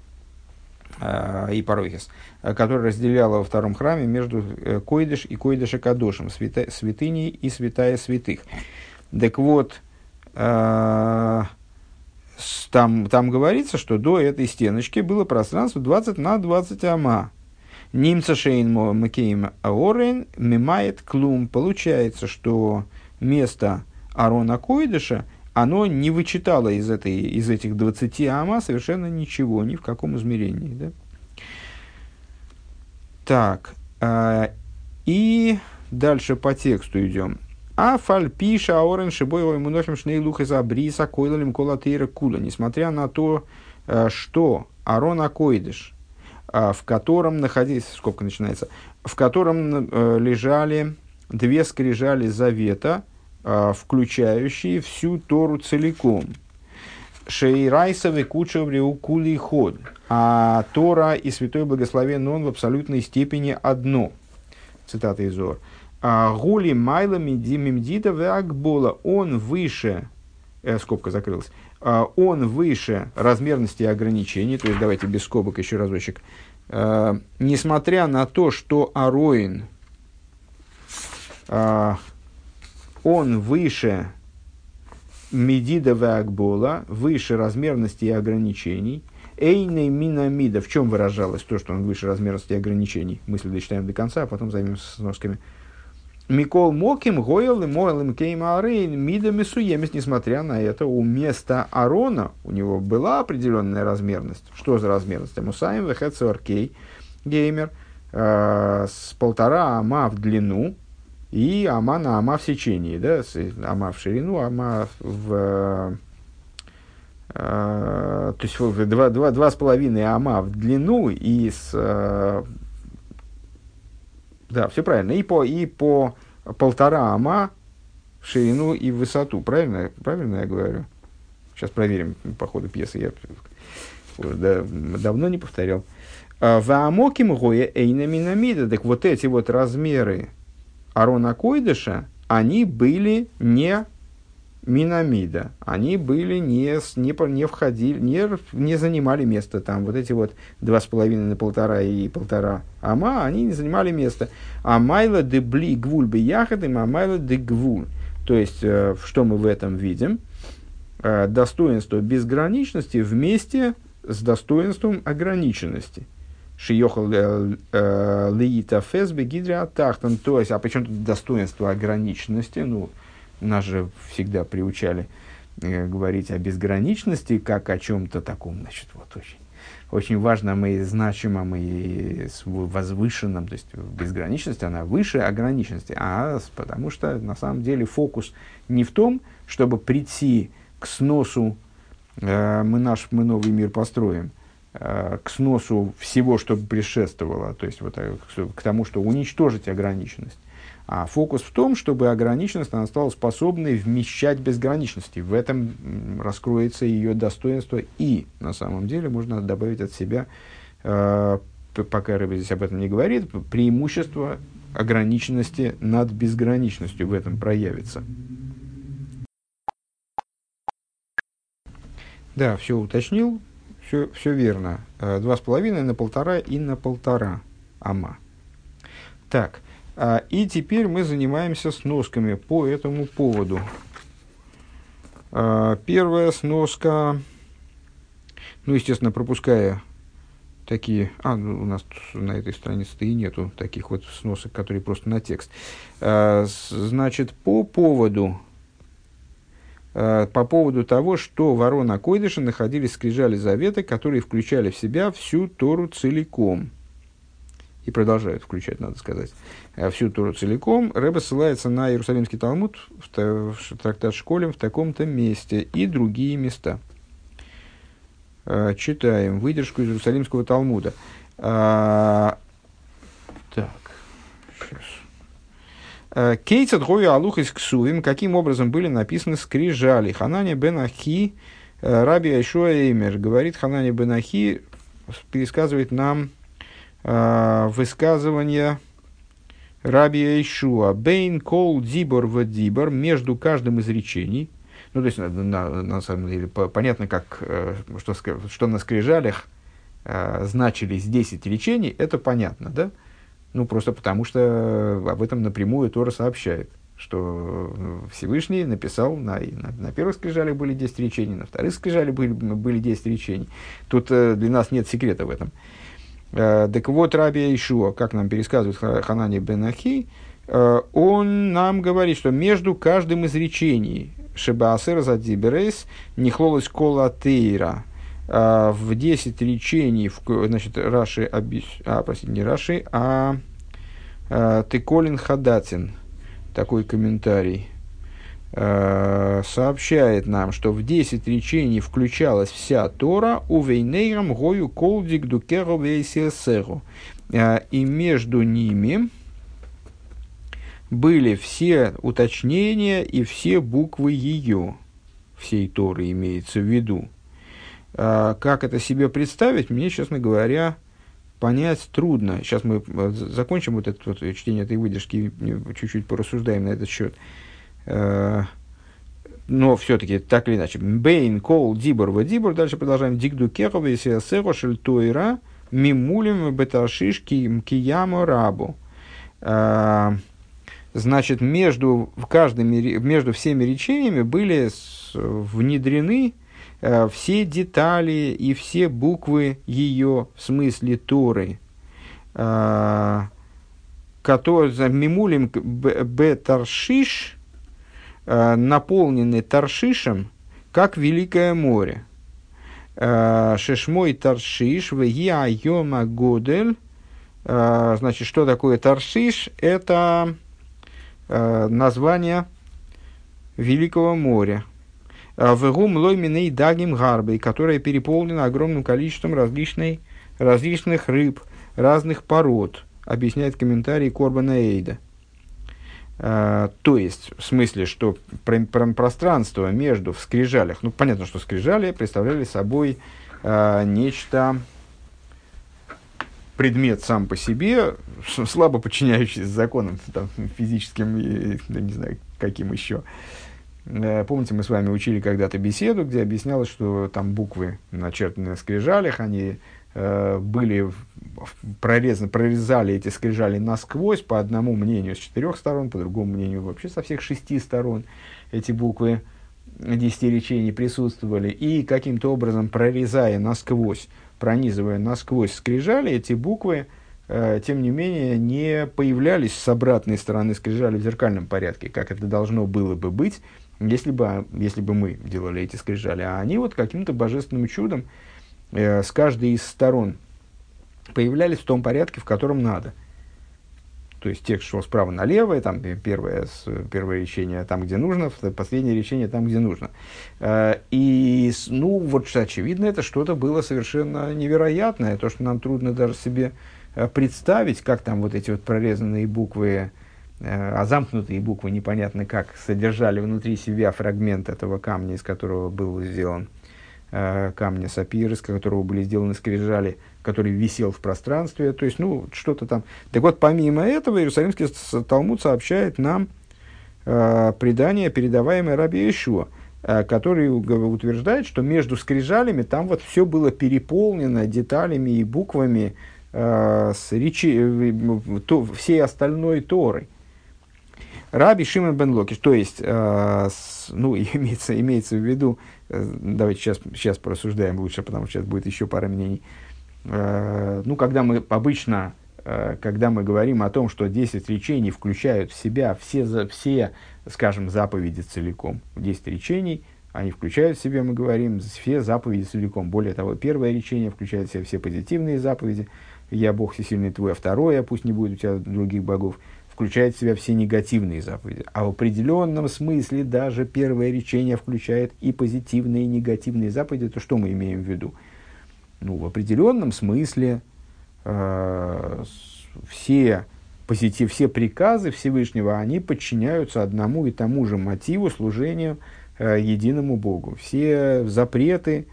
и Парохис, которая разделяла во втором храме между э, Койдыш и Койдыш Кадошем, свята, святыней и святая святых. Так вот, э, там, там говорится, что до этой стеночки было пространство 20 на 20 ама. Нимца шейн макеем аорен мимает клум. Получается, что место Арона Койдыша оно не вычитало из, этой, из этих 20 ама совершенно ничего, ни в каком измерении. Да? Так, э, и дальше по тексту идем. А фальпиша аорен шибой мунофим шнейлух из абриса койлалим колатейра кула. Несмотря на то, э, что Арон Акойдыш, э, в котором находились, скобка начинается, в котором э, лежали две скрижали завета, включающие всю Тору целиком. Шейрайсовый кучеври укули ход. А Тора и Святой Благословен Он в абсолютной степени одно. Цитата из Зор. «А Гули майла мимдида акбола. Он выше, э, скобка закрылась, э, он выше размерности и ограничений, то есть давайте без скобок еще разочек, несмотря на то, что Ароин, он выше медида вагбола, выше размерности и ограничений. Эйней минамида. В чем выражалось то, что он выше размерности и ограничений? Мысль дочитаем до конца, а потом займемся сносками. Микол Моким, Гойл и Мойлем Кейм Арейн, Мида Месуемис, несмотря на это, у места Арона у него была определенная размерность. Что за размерность? Мусаем Вехецуаркей, геймер, э, с полтора ама в длину, и ама на ама в сечении, да, ама в ширину, ама в... Э, то есть два, два, два с половиной ама в длину и с, э, Да, все правильно. И по, и по полтора ама в ширину и в высоту. Правильно, правильно я говорю? Сейчас проверим по ходу пьесы. Я да, давно не повторял. А, в Амоким гоя эйна минамида. Так вот эти вот размеры Арона Койдыша, они были не Минамида, они были не, не, не входили, не, не занимали место там. Вот эти вот два с половиной на полтора и полтора ама, они не занимали место. А майла де бли гвуль бы яхатым, а майла де гвуль. То есть, э, что мы в этом видим? Э, достоинство безграничности вместе с достоинством ограниченности. Шиехал э, лиита фесбе гидра тахтан. То есть, а почему тут достоинство ограниченности? Ну, нас же всегда приучали э, говорить о безграничности, как о чем-то таком, значит, вот очень, очень важном и значимом и возвышенном. То есть безграничность, она выше ограниченности. А потому что на самом деле фокус не в том, чтобы прийти к сносу, э, мы наш, мы новый мир построим, э, к сносу всего, что предшествовало, то есть вот, э, к, тому, что уничтожить ограниченность. А фокус в том, чтобы ограниченность она стала способной вмещать безграничности. В этом раскроется ее достоинство. И на самом деле можно добавить от себя, э, пока Рэбби здесь об этом не говорит, преимущество ограниченности над безграничностью в этом проявится. Да, все уточнил, все, все верно. Э, два с половиной на полтора и на полтора ама. Так, а, и теперь мы занимаемся сносками по этому поводу. А, первая сноска, ну, естественно, пропуская такие, а, ну, у нас на этой странице-то и нету таких вот сносок, которые просто на текст. А, значит, по поводу, по поводу того, что ворона Койдыша находились скрижали завета, которые включали в себя всю Тору целиком – и продолжают включать, надо сказать, э, всю Тору целиком, Рэба ссылается на Иерусалимский Талмуд в, в трактат Школем в таком-то месте и другие места. Э, читаем выдержку из Иерусалимского Талмуда. А, так, сейчас. Э, Кейцат Гою Алух из Ксувим, каким образом были написаны скрижали. Ханани бен Ахи, Раби Айшуа Эймер, говорит Ханани бен Ахи, пересказывает нам э, высказывания Раби Ишуа. Бейн кол дибор в дибор между каждым из речений. Ну, то есть, на, на, на самом деле, по, понятно, как, э, что, что на скрижалях э, значились 10 речений, это понятно, да? Ну, просто потому что об этом напрямую Тора сообщает, что Всевышний написал, на, на, на первых скрижалях были 10 речений, на вторых скрижалях были, были 10 речений. Тут э, для нас нет секрета в этом. Э, так вот, Раби Ишуа, как нам пересказывает Ханани Бенахи, э, он нам говорит, что между каждым из речений Шебаасер Задиберес Нихлолос Кола Тейра э, в 10 речений, значит, Раши, а, простите, не Раши, а Теколин Хадатин, такой комментарий. Э, сообщает нам, что в 10 речений включалась вся Тора у Вейнейрам Гою Колдик Дукеру Вейсиесеру. Э, и между ними были все уточнения и все буквы ее, всей Торы имеется в виду. Э, как это себе представить, мне, честно говоря, понять трудно. Сейчас мы закончим вот это вот чтение этой выдержки и чуть-чуть порассуждаем на этот счет. Э, но все-таки, так или иначе, Бейн, Кол, Дибор, Вадибор, дальше продолжаем. Дигду Кехова, Исиасеро, Шельтойра, Мимулим, Беташиш, Киямо, Рабу. Э, значит, между, в каждом, между всеми речениями были внедрены э, все детали и все буквы ее в смысле Торы, которые мимулим бетаршиш, Э, наполнены Таршишем, как Великое море. Э, Шешмой Таршиш, Вегиа Йома Годель. Э, значит, что такое Таршиш? Это название Великого моря. Вегум лойминей дагим гарбой, которое переполнено огромным количеством различной, различных рыб, разных пород. объясняет комментарий Корбана Эйда. Uh, то есть, в смысле, что про, про, пространство между в скрижалях, ну, понятно, что скрижали представляли собой uh, нечто, предмет сам по себе, слабо подчиняющийся законам там, физическим не знаю, каким еще. Uh, помните, мы с вами учили когда-то беседу, где объяснялось, что там буквы, начертанные на скрижалях, они Э, были прорезаны, прорезали эти скрижали насквозь, по одному мнению с четырех сторон, по другому мнению вообще со всех шести сторон эти буквы десяти речений присутствовали, и каким-то образом прорезая насквозь, пронизывая насквозь скрижали, эти буквы, э, тем не менее, не появлялись с обратной стороны скрижали в зеркальном порядке, как это должно было бы быть, если бы, если бы мы делали эти скрижали. А они вот каким-то божественным чудом, э, с каждой из сторон появлялись в том порядке, в котором надо. То есть текст шел справа налево, и там первое, первое речение там, где нужно, последнее речение там, где нужно. Э, и, ну, вот очевидно, это что-то было совершенно невероятное, то, что нам трудно даже себе э, представить, как там вот эти вот прорезанные буквы, а замкнутые буквы непонятно как содержали внутри себя фрагмент этого камня, из которого был сделан Э, камня сапир, из которого были сделаны скрижали, который висел в пространстве, то есть, ну, что-то там. Так вот, помимо этого, Иерусалимский Талмуд сообщает нам э, предание, передаваемое Раби Ишуа, э, который утверждает, что между скрижалями там вот все было переполнено деталями и буквами э, с речи, э, то, всей остальной Торой. Раби Шимон бен Локиш, то есть, э, ну, имеется, имеется в виду, э, давайте сейчас, сейчас порассуждаем лучше, потому что сейчас будет еще пара мнений. Э, ну, когда мы обычно, когда мы говорим о том, что 10 речений включают в себя все, все, скажем, заповеди целиком, 10 речений, они включают в себя, мы говорим, все заповеди целиком. Более того, первое речение включает в себя все позитивные заповеди, «Я Бог всесильный твой», а второе, пусть не будет у тебя других богов – включает в себя все негативные заповеди. А в определенном смысле даже первое речение включает и позитивные, и негативные заповеди. То что мы имеем в виду? Ну, в определенном смысле э, все, позитив, все приказы Всевышнего, они подчиняются одному и тому же мотиву служению э, единому Богу. Все запреты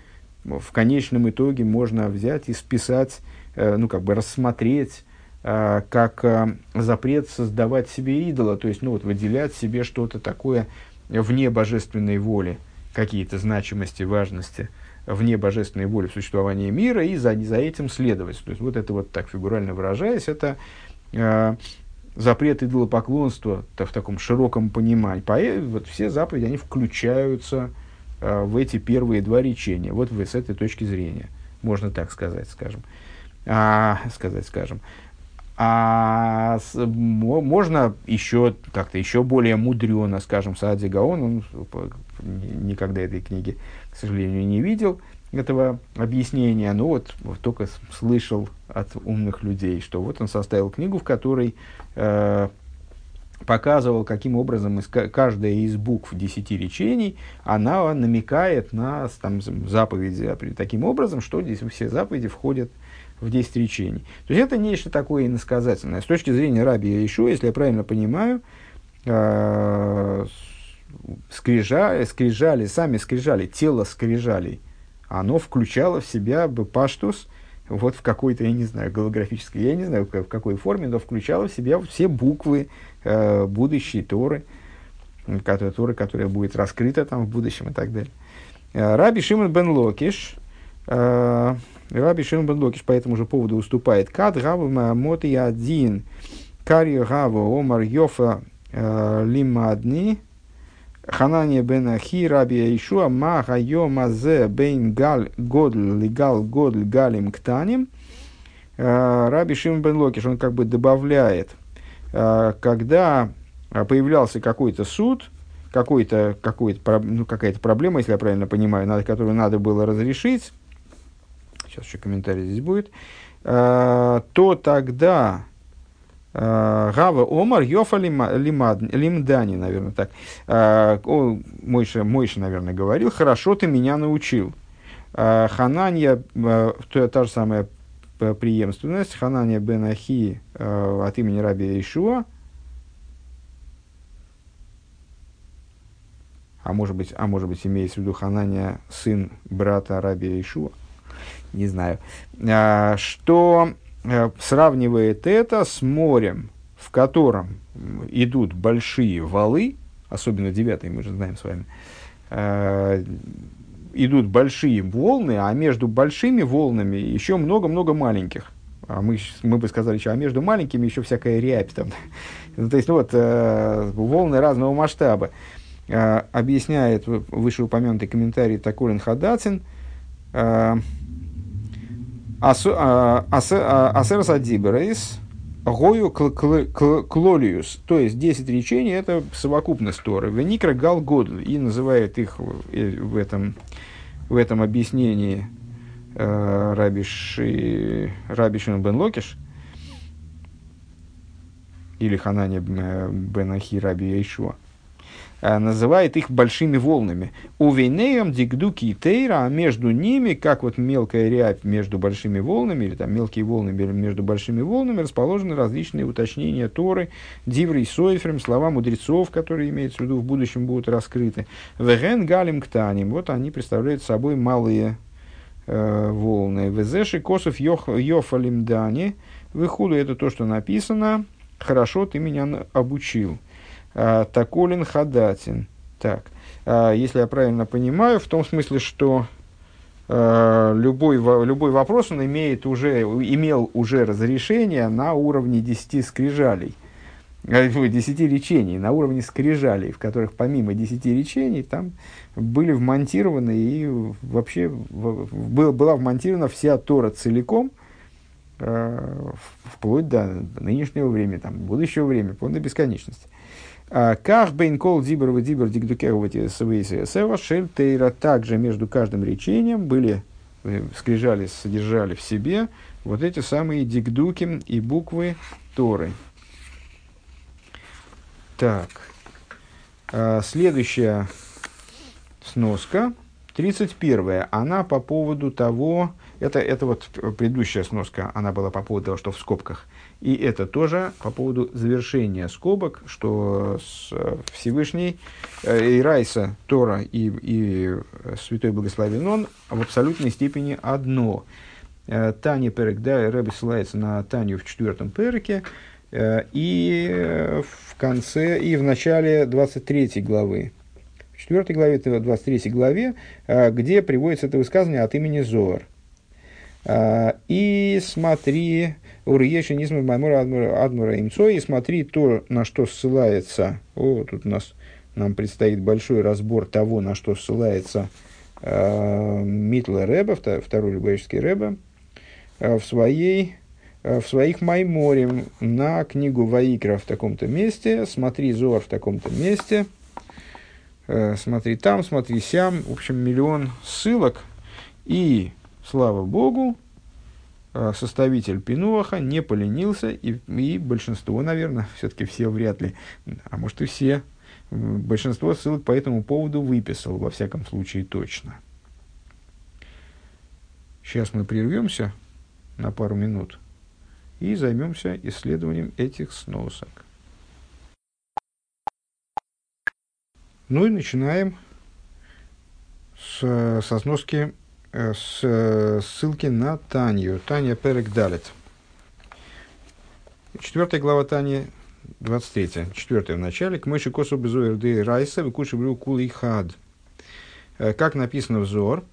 в конечном итоге можно взять и списать, э, ну, как бы рассмотреть как э, запрет создавать себе идола, то есть ну, вот, выделять себе что-то такое вне божественной воли, какие-то значимости, важности вне божественной воли в существовании мира и за, за этим следовать. То есть вот это вот так фигурально выражаясь, это э, запрет идолопоклонства то в таком широком понимании. По, вот все заповеди, они включаются э, в эти первые два речения. Вот с этой точки зрения, можно так сказать, скажем. А, сказать, скажем. А с, можно еще как-то еще более мудрено, скажем, Саади Гаон, он никогда этой книги, к сожалению, не видел этого объяснения, но вот, вот только слышал от умных людей, что вот он составил книгу, в которой э, показывал, каким образом из, каждая из букв десяти речений, она намекает на там, заповеди таким образом, что здесь все заповеди входят в в 10 речений. То есть это нечто такое иносказательное. С точки зрения раби еще, если я правильно понимаю, э, скрижали, скрижали, сами скрижали, тело скрижалей, оно включало в себя бы паштус, вот в какой-то, я не знаю, голографической, я не знаю, в какой форме, но включало в себя все буквы э, будущей Торы, которая, Торы, которая будет раскрыта там в будущем и так далее. Э, Раби Шимон бен Локиш, э, Раби Шимон бен Локиш по этому же поводу уступает. Кад гава моти один кари гава омар йофа э, лимадни. Ханания бен Ахи Раби Ишуа Маха Йома Зе Бейн Гал Годль Лигал Годль Галим Ктаним. Э, Раби Шимон бен Локиш, он как бы добавляет, э, когда появлялся какой-то суд, какой-то, какой-то, ну, какая-то проблема, если я правильно понимаю, надо, которую надо было разрешить, сейчас еще комментарий здесь будет, э, то тогда э, Гава Омар Йофа Лимдани, наверное, так. Э, Мойша, Мойша, наверное, говорил, хорошо ты меня научил. Хананья, та же самая преемственность. Ханания бен Ахи от имени Раби Ишуа. А может быть, а может быть имеется в виду Ханания, сын брата Раби Ишуа. Не знаю. А, что э, сравнивает это с морем, в котором идут большие валы, особенно девятый, мы же знаем с вами, э, идут большие волны, а между большими волнами еще много-много маленьких. А мы, мы бы сказали, что, а между маленькими еще всякая рябь там. ну, то есть, ну, вот, э, волны разного масштаба. Э, объясняет вышеупомянутый комментарий Такурин Хадацин. Э, Асерас Адиберейс, Гою Клолиус, то есть 10 речений, это совокупность Торы. Веникра Гал и называет их в этом, в этом объяснении э, Рабиши, Рабишин бен Локиш, или Ханане бен Ахи Раби Яйшуа. Э, называет их большими волнами. У Вейнеем дигдуки и тейра, а между ними, как вот мелкая рябь между большими волнами, или там мелкие волны между большими волнами, расположены различные уточнения Торы, Диврей Сойферм, слова мудрецов, которые имеются в виду в будущем будут раскрыты. Веген галим ктаним, вот они представляют собой малые э, волны. Везеши косов йофалим дани, выхуду это то, что написано, хорошо ты меня обучил. А, Таколин Хадатин. Так, а, если я правильно понимаю, в том смысле, что а, любой, любой вопрос он имеет уже, имел уже разрешение на уровне 10 скрижалей, 10 речений, на уровне скрижалей, в которых помимо 10 речений там были вмонтированы и вообще была вмонтирована вся Тора целиком, вплоть до нынешнего времени, там, будущего времени, вплоть до бесконечности. Как бейн кол дибер в дибер дигдукеровати сева шель тейра. Также между каждым речением были, э, скрижали, содержали в себе вот эти самые дигдуки и буквы Торы. Так. А, следующая сноска, 31 она по поводу того, это, это вот предыдущая сноска, она была по поводу того, что в скобках – и это тоже по поводу завершения скобок, что с э, Всевышний э, и Райса, Тора и, и Святой Благословен Он в абсолютной степени одно. Э, Таня Перек, да, Рэбби ссылается на Таню в четвертом Переке, и в конце, и в начале 23 главы. В четвертой главе, 23 главе, где приводится это высказывание от имени Зоар. И смотри, Урьеши Нисма Маймура Адмура Имцо, и смотри то, на что ссылается, о, тут у нас нам предстоит большой разбор того, на что ссылается э, Митла Рэба, второй любавический Рэба, э, в, своей, э, в своих Майморе на книгу Ваикра в таком-то месте, смотри Зор в таком-то месте, э, смотри там, смотри сям, в общем, миллион ссылок, и, слава Богу, составитель Пинуаха не поленился, и, и большинство, наверное, все-таки все вряд ли, а может и все, большинство ссылок по этому поводу выписал, во всяком случае, точно. Сейчас мы прервемся на пару минут и займемся исследованием этих сносок. Ну и начинаем с, со сноски Э, с э, ссылки на Танью. Таня Перек Далит. Четвертая глава Тани, 23. Четвертая в начале. К мыши косу безуэр де райса, выкуши брю кули хад. Э, как написано в Зор,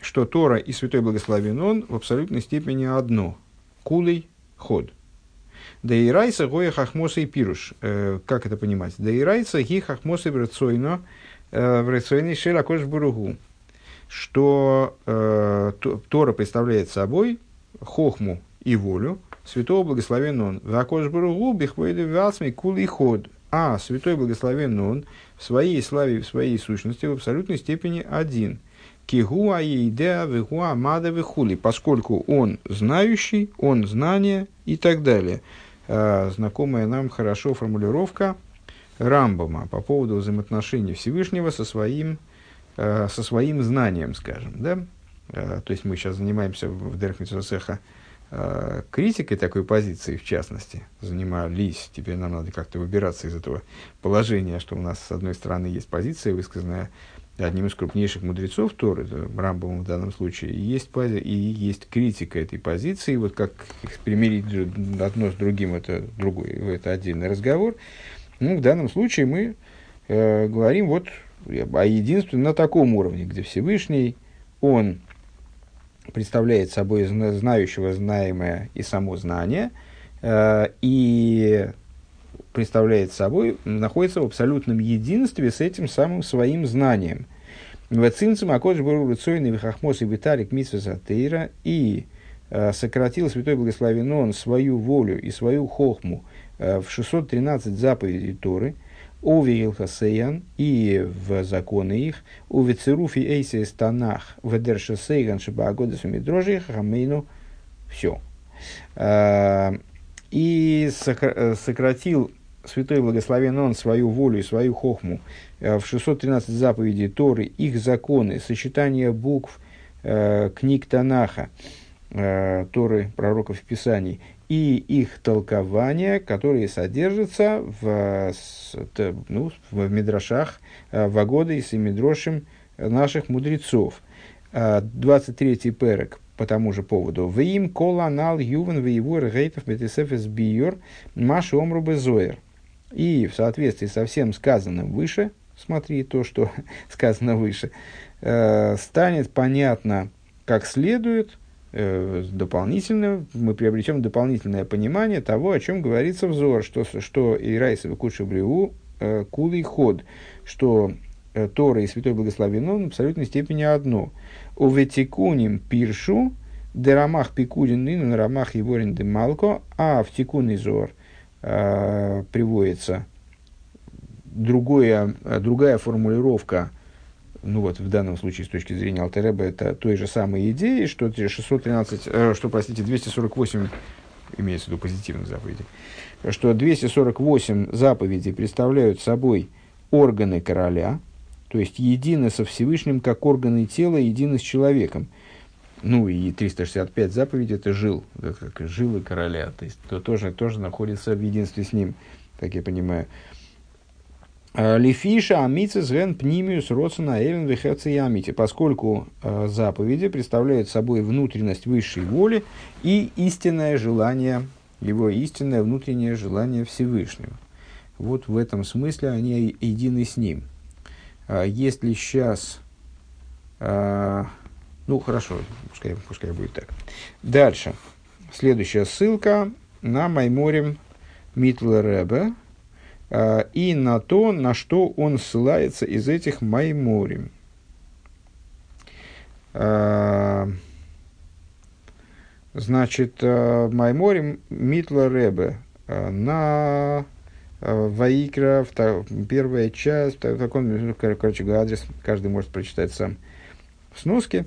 что Тора и Святой Благословен Он в абсолютной степени одно. Кулей ход. Да и райса гоя хахмоса и пируш. Как это понимать? Да и райса ги хахмоса в рацойно в рацойно шелакош буругу что э, Тора представляет собой хохму и волю святого благословен он. Вакош Баругу бихвейду васми кул и ход. А святой благословен он в своей славе, в своей сущности в абсолютной степени один. Кигуа идеа вихуа мада вихули, поскольку он знающий, он знание и так далее. Э, знакомая нам хорошо формулировка Рамбома по поводу взаимоотношений Всевышнего со своим со своим знанием, скажем, да, то есть мы сейчас занимаемся в Дерхмитсусеха э, критикой такой позиции, в частности, занимались. Теперь нам надо как-то выбираться из этого положения, что у нас, с одной стороны, есть позиция, высказанная одним из крупнейших мудрецов Торы, Рамбовым в данном случае, и есть, пози- и есть критика этой позиции. Вот как их примирить одно с другим, это другой, это отдельный разговор. Ну, в данном случае мы э, говорим вот о единстве на таком уровне, где Всевышний, он представляет собой знающего знаемое и само знание, э, и представляет собой, находится в абсолютном единстве с этим самым своим знанием. В цинцем акодж был рыцойный вихахмос и виталик митсвезатейра и э, сократил святой благословен он свою волю и свою хохму э, в 613 заповедей Торы, Овиил Хасеян и в законы их, у Вицеруфи Эйсис Танах, в Дершесейган Шибаагодесу Мидрожи Хамейну, все. Э, и сократил святой благословен он свою волю и свою хохму э, в 613 заповедей Торы, их законы, сочетание букв э, книг Танаха, э, Торы, пророков Писаний, и их толкования, которые содержатся в, ну, в Мидрашах, э, в Агоде и Семидрошим наших мудрецов. 23-й перек по тому же поводу. Вим коланал ювен воевор гейтов бетисефес биор маши омрубе зоер. И в соответствии со всем сказанным выше, смотри то, что сказано выше, э, станет понятно как следует, э, дополнительно, мы приобретем дополнительное понимание того, о чем говорится взор, что, что Ирайса Куча Бриу э, кулый ход, что э, Тора и Святой Благословен в абсолютной степени одно. У ветикуним пиршу, дерамах пикудин на рамах еворин де малко, а в тикун зор – э, приводится другое, другая формулировка, ну вот в данном случае с точки зрения Алтереба, это той же самой идеи, что 613, э, что, простите, 248, имеется в виду позитивных заповедей, что 248 заповедей представляют собой органы короля, то есть едины со Всевышним, как органы тела, едины с человеком – ну и 365 заповедей это жил, как жилы короля, то есть то тоже, тоже находится в единстве с ним, как я понимаю. А, Лифиша амицис ген пнимиус родсона элен вихерциями, поскольку э, заповеди представляют собой внутренность высшей воли и истинное желание, его истинное внутреннее желание Всевышнего. Вот в этом смысле они едины с ним. А, если сейчас ну, хорошо, пускай, пускай будет так. Дальше. Следующая ссылка на Майморем Митлеребе э, и на то, на что он ссылается из этих Майморем. Э, значит, э, Майморем Митлеребе э, на Ваикра, первая часть, так, так он, ну, короче адрес каждый может прочитать сам в сноске.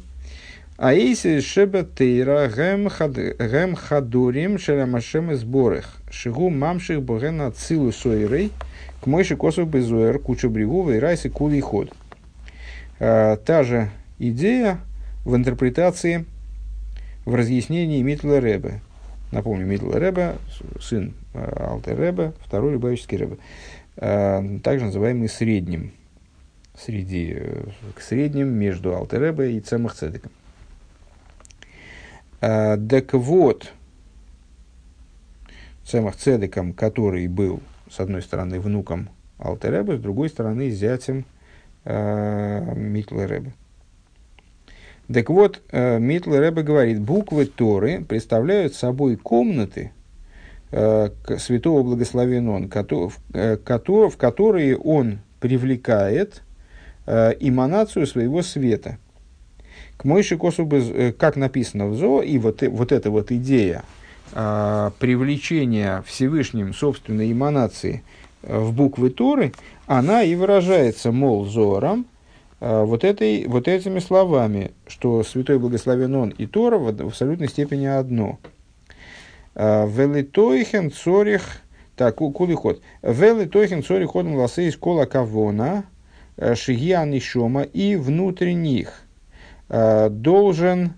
Аиси шебетейра гем хадурим шерамашем сборах. Шигу мамших богена цилу сойрей. К мойши косов безуэр куча бреву вейрайсы кулий ход. А, та же идея в интерпретации, в разъяснении Митла Ребе. Напомню, Митла Ребе, сын а, Алтер Ребе, второй Любавический Ребе. А, также называемый средним. Среди, к средним между Алтер Ребе и Цемах Цедеком. А, так вот, Цемах Цедеком, который был, с одной стороны, внуком Алтереба, с другой стороны, зятем э, Митлереба. Так вот, э, Митлереба говорит, буквы Торы представляют собой комнаты э, святого благословен он, в, э, в которые он привлекает э, эманацию своего света – Мойши Косу, э, как написано в Зо, и вот, э, вот эта вот идея а, привлечения Всевышним собственной эманации э, в буквы Торы, она и выражается, мол, Зором, а, вот, этой, вот этими словами, что Святой Благословен Он и Тора в, в абсолютной степени одно. А, Велитойхен цорих, так, кулиход. Велитойхен цорих ходом ласы из кола кавона, шигиан и шома, и внутренних – Э, должен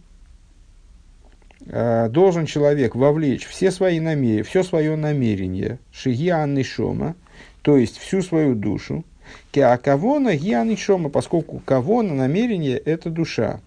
э, должен человек вовлечь все свои намерения, все свое намерение, шигианный шома, то есть всю свою душу, кеакавона гианный шома, поскольку кавона, намерение, это душа.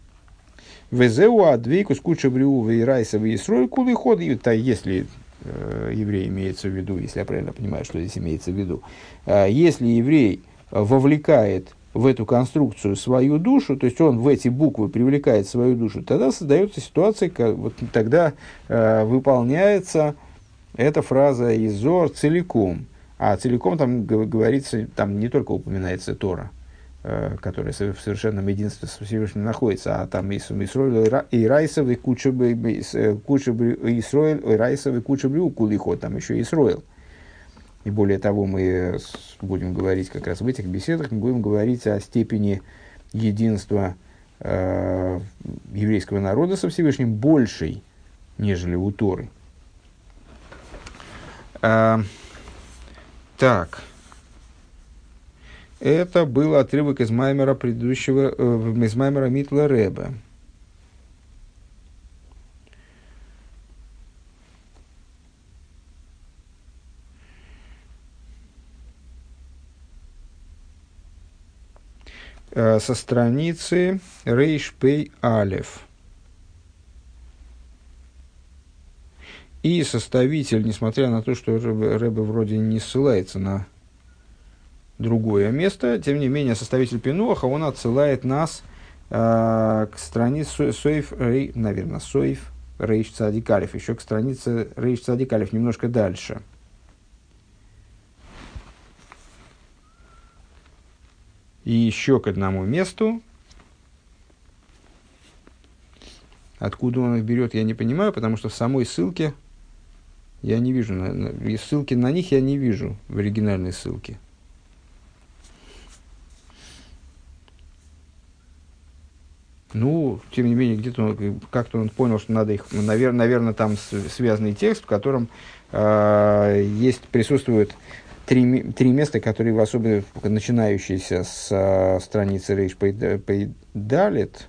Везеу адвейку скуча брю вейрайса вейсрой кулы ход, если э, еврей имеется в виду, если я правильно понимаю, что здесь имеется в виду, э, если еврей вовлекает в эту конструкцию свою душу, то есть он в эти буквы привлекает свою душу, тогда создается ситуация, как, вот тогда э, выполняется эта фраза «изор» целиком. А целиком там говорится, там не только упоминается Тора, э, которая в совершенном единстве с Всевышним находится, а там и Исроиль, и Райсов, и Куча, Исроиль, и Райсов, и Куча Брюкулихот, там еще и Исроил. И более того, мы будем говорить как раз в этих беседах, мы будем говорить о степени единства э, еврейского народа со Всевышним большей, нежели у Торы. Э, так. Это был отрывок из Маймера предыдущего, э, из Маймера Митла Рэба. Со страницы Рейш Пей Алев. И составитель, несмотря на то, что Рэбе вроде не ссылается на другое место, тем не менее составитель Пинуаха, он отсылает нас э, к странице Соев, Рей, наверное, Соев Рейш Цадикалев, еще к странице Рейш Цадикалев, немножко дальше – И еще к одному месту. Откуда он их берет, я не понимаю, потому что в самой ссылке я не вижу. Ссылки на них я не вижу в оригинальной ссылке. Ну, тем не менее, где-то как-то он понял, что надо их, наверное, наверное там связанный текст, в котором э, есть, присутствует три, три места, которые в особенно начинающиеся с а, страницы Рейш Пейдалит,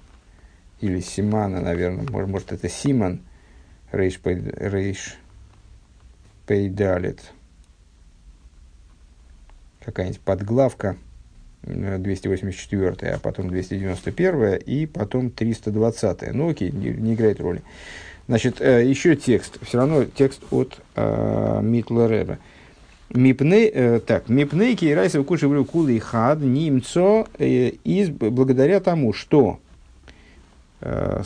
или Симана, наверное, может, может это Симан, Рейш, Рейш Пейдалит, какая-нибудь подглавка, 284, а потом 291 и потом 320. Ну окей, не, не играет роли. Значит, э, еще текст, все равно текст от э, Митла Рэба. Мипней, э, так, мипней кейрайса куши кулы хад нимцо э, из благодаря тому, что э,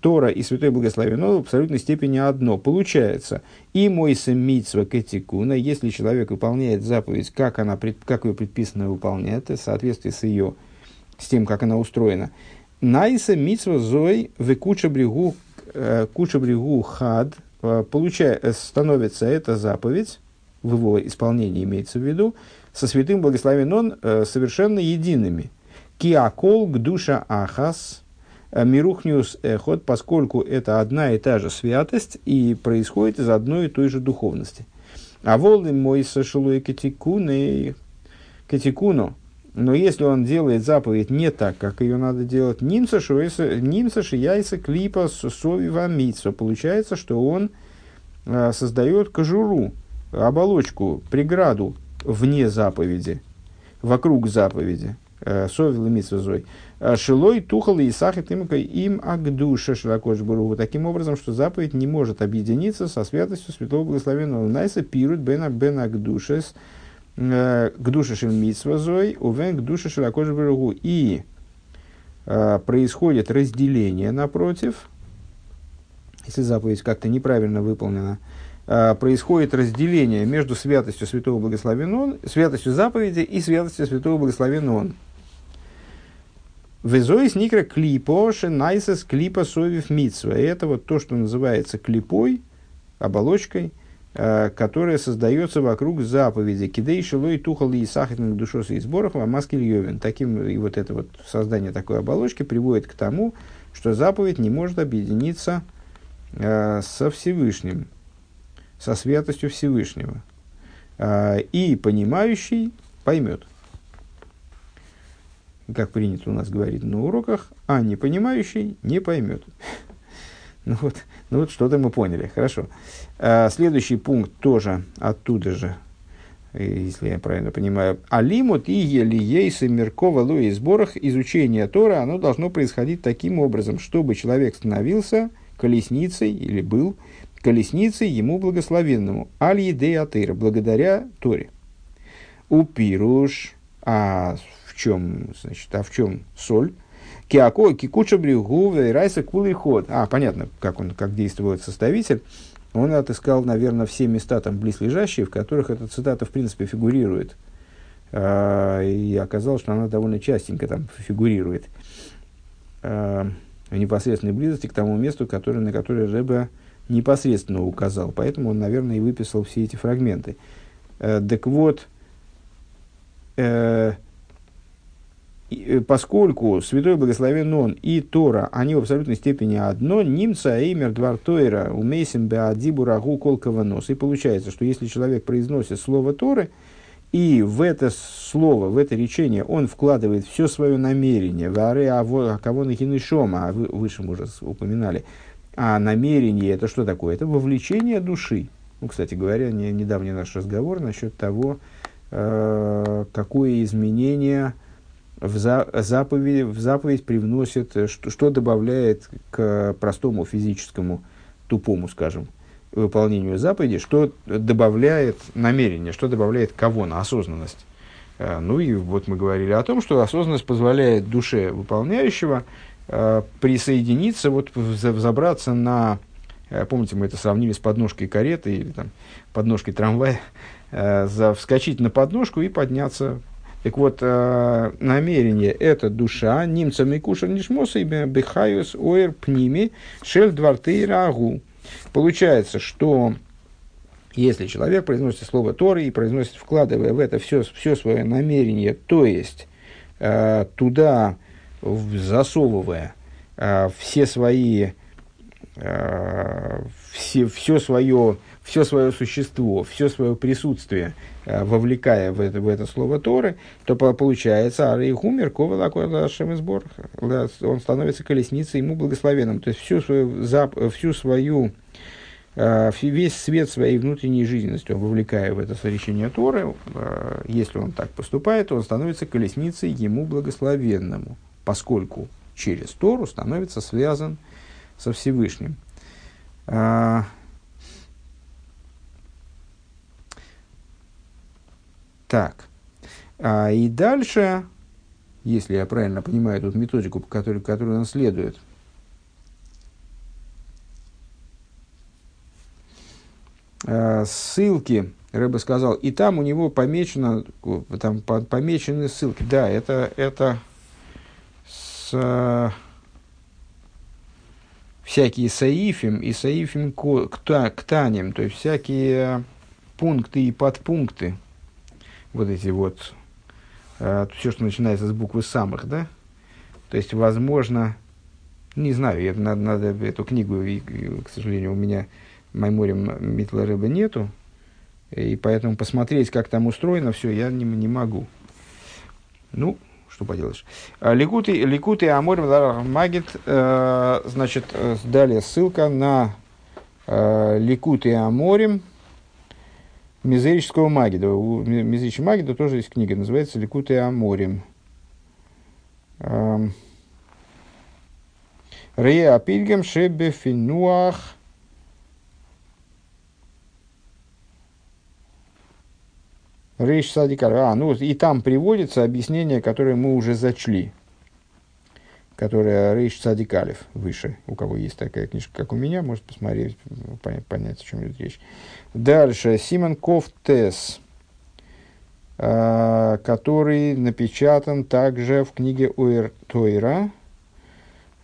Тора и Святой Благословено в абсолютной степени одно. Получается, и мой митсва катикуна, если человек выполняет заповедь, как, она, как ее предписано выполнять, в соответствии с ее, с тем, как она устроена. Найса митсва зой в куча брегу, куча брегу хад, получая, становится эта заповедь, в его исполнении имеется в виду, со святым благословен он э, совершенно едиными. Киакол гдуша ахас э, мирухниус эхот, поскольку это одна и та же святость и происходит из одной и той же духовности. А волны мой сошелуй катикуну, но если он делает заповедь не так, как ее надо делать, нимса шияйса клипа совива митсва, получается, что он э, создает кожуру, оболочку, преграду вне заповеди, вокруг заповеди. Э, Совил и. «Э, Шилой, тухал и сахит им агдуша широкош буру. Таким образом, что заповедь не может объединиться со святостью святого благословенного Найса пирут бена бен агдушес э, гдуша шин митсвазой, увен гдуша широкош буру. И происходит разделение напротив, если заповедь как-то неправильно выполнена, Э, происходит разделение между святостью святого благословен святостью заповеди и святостью святого благословен он. Везоис никра клипо найсес клипа совив митсва. Это вот то, что называется клипой, оболочкой, э, которая создается вокруг заповеди. Кидей шилой тухал и сахатных душос и сборов, а маски льевин. Таким, и вот это вот создание такой оболочки приводит к тому, что заповедь не может объединиться э, со Всевышним со святостью Всевышнего. А, и понимающий поймет. Как принято у нас говорить на уроках, а не понимающий не поймет. Ну вот, ну вот что-то мы поняли, хорошо. А, следующий пункт тоже оттуда же, если я правильно понимаю. Алимут и елиейсы меркова луи сборах изучение Тора, оно должно происходить таким образом, чтобы человек становился колесницей или был колесницей ему благословенному. Аль едеатыр, благодаря Торе. У пируш, а в чем, значит, а в чем соль? Киако, кикуча брюгу, райса кулый ход. А, понятно, как он, как действует составитель. Он отыскал, наверное, все места там близлежащие, в которых эта цитата, в принципе, фигурирует. А, и оказалось, что она довольно частенько там фигурирует. В непосредственной близости к тому месту, которое, на которое Рэба непосредственно указал. Поэтому он, наверное, и выписал все эти фрагменты. Э, так вот, э, Э, поскольку Святой Благословен Он и Тора, они в абсолютной степени одно, немца эймер двор Тойра умейсим беадибу рагу колкова нос. И получается, что если человек произносит слово Торы, и в это слово, в это речение он вкладывает все свое намерение, в аре а кого на шома, а вы, выше мы уже упоминали, а намерение это что такое? Это вовлечение души. Ну, кстати говоря, не, недавний наш разговор насчет того, э, какое изменение в, за, заповедь, в заповедь привносит, э, что, что добавляет к простому физическому, тупому, скажем, выполнению заповеди, что добавляет намерение, что добавляет кого на осознанность. Э, ну и вот мы говорили о том, что осознанность позволяет душе выполняющего э, присоединиться, вот, взобраться на, помните, мы это сравнили с подножкой кареты или там, подножкой трамвая, вскочить на подножку и подняться так вот, э, намерение – это душа, немцами кушер нишмоса и бехаюс оэр пними шель дварты рагу. Получается, что если человек произносит слово Торы и произносит, вкладывая в это все, все свое намерение, то есть э, туда засовывая э, все свои, э, все, все свое все свое существо, все свое присутствие, вовлекая в это, в это слово Торы, то получается, Арейхумер, Ковалакуашем сбор, он становится колесницей ему благословенным. То есть всю свою, всю свою э, весь свет своей внутренней жизненности, он вовлекая в это соречение Торы, э, если он так поступает, то он становится колесницей ему благословенному, поскольку через Тору становится связан со Всевышним. Так. А, и дальше, если я правильно понимаю тут методику, по которой, которую он следует, а, ссылки, Рэба сказал, и там у него помечено, там помечены ссылки. Да, это, это с, всякие саифим и саифим ктанем, то есть всякие пункты и подпункты вот эти вот, э, все, что начинается с буквы самых, да? То есть, возможно, не знаю, это, надо, надо эту книгу, и, и, к сожалению, у меня Майморем Митла Рыба нету, и поэтому посмотреть, как там устроено все, я не, не могу. Ну, что поделаешь. А, Ликуты, Ликуты Аморим Магит, э, значит, э, далее ссылка на э, Ликуты Аморим, Мизерического Магида. У Мизерического Магида тоже есть книга, называется Ликуты Аморим. Рея Апильгам Шебе Финуах. Рейш Садикар. А, ну и там приводится объяснение, которое мы уже зачли которая Рейш Садикалев выше. У кого есть такая книжка, как у меня, может посмотреть, понять, понять о чем идет речь. Дальше. Симон Кофтес, а, который напечатан также в книге Уэр Тойра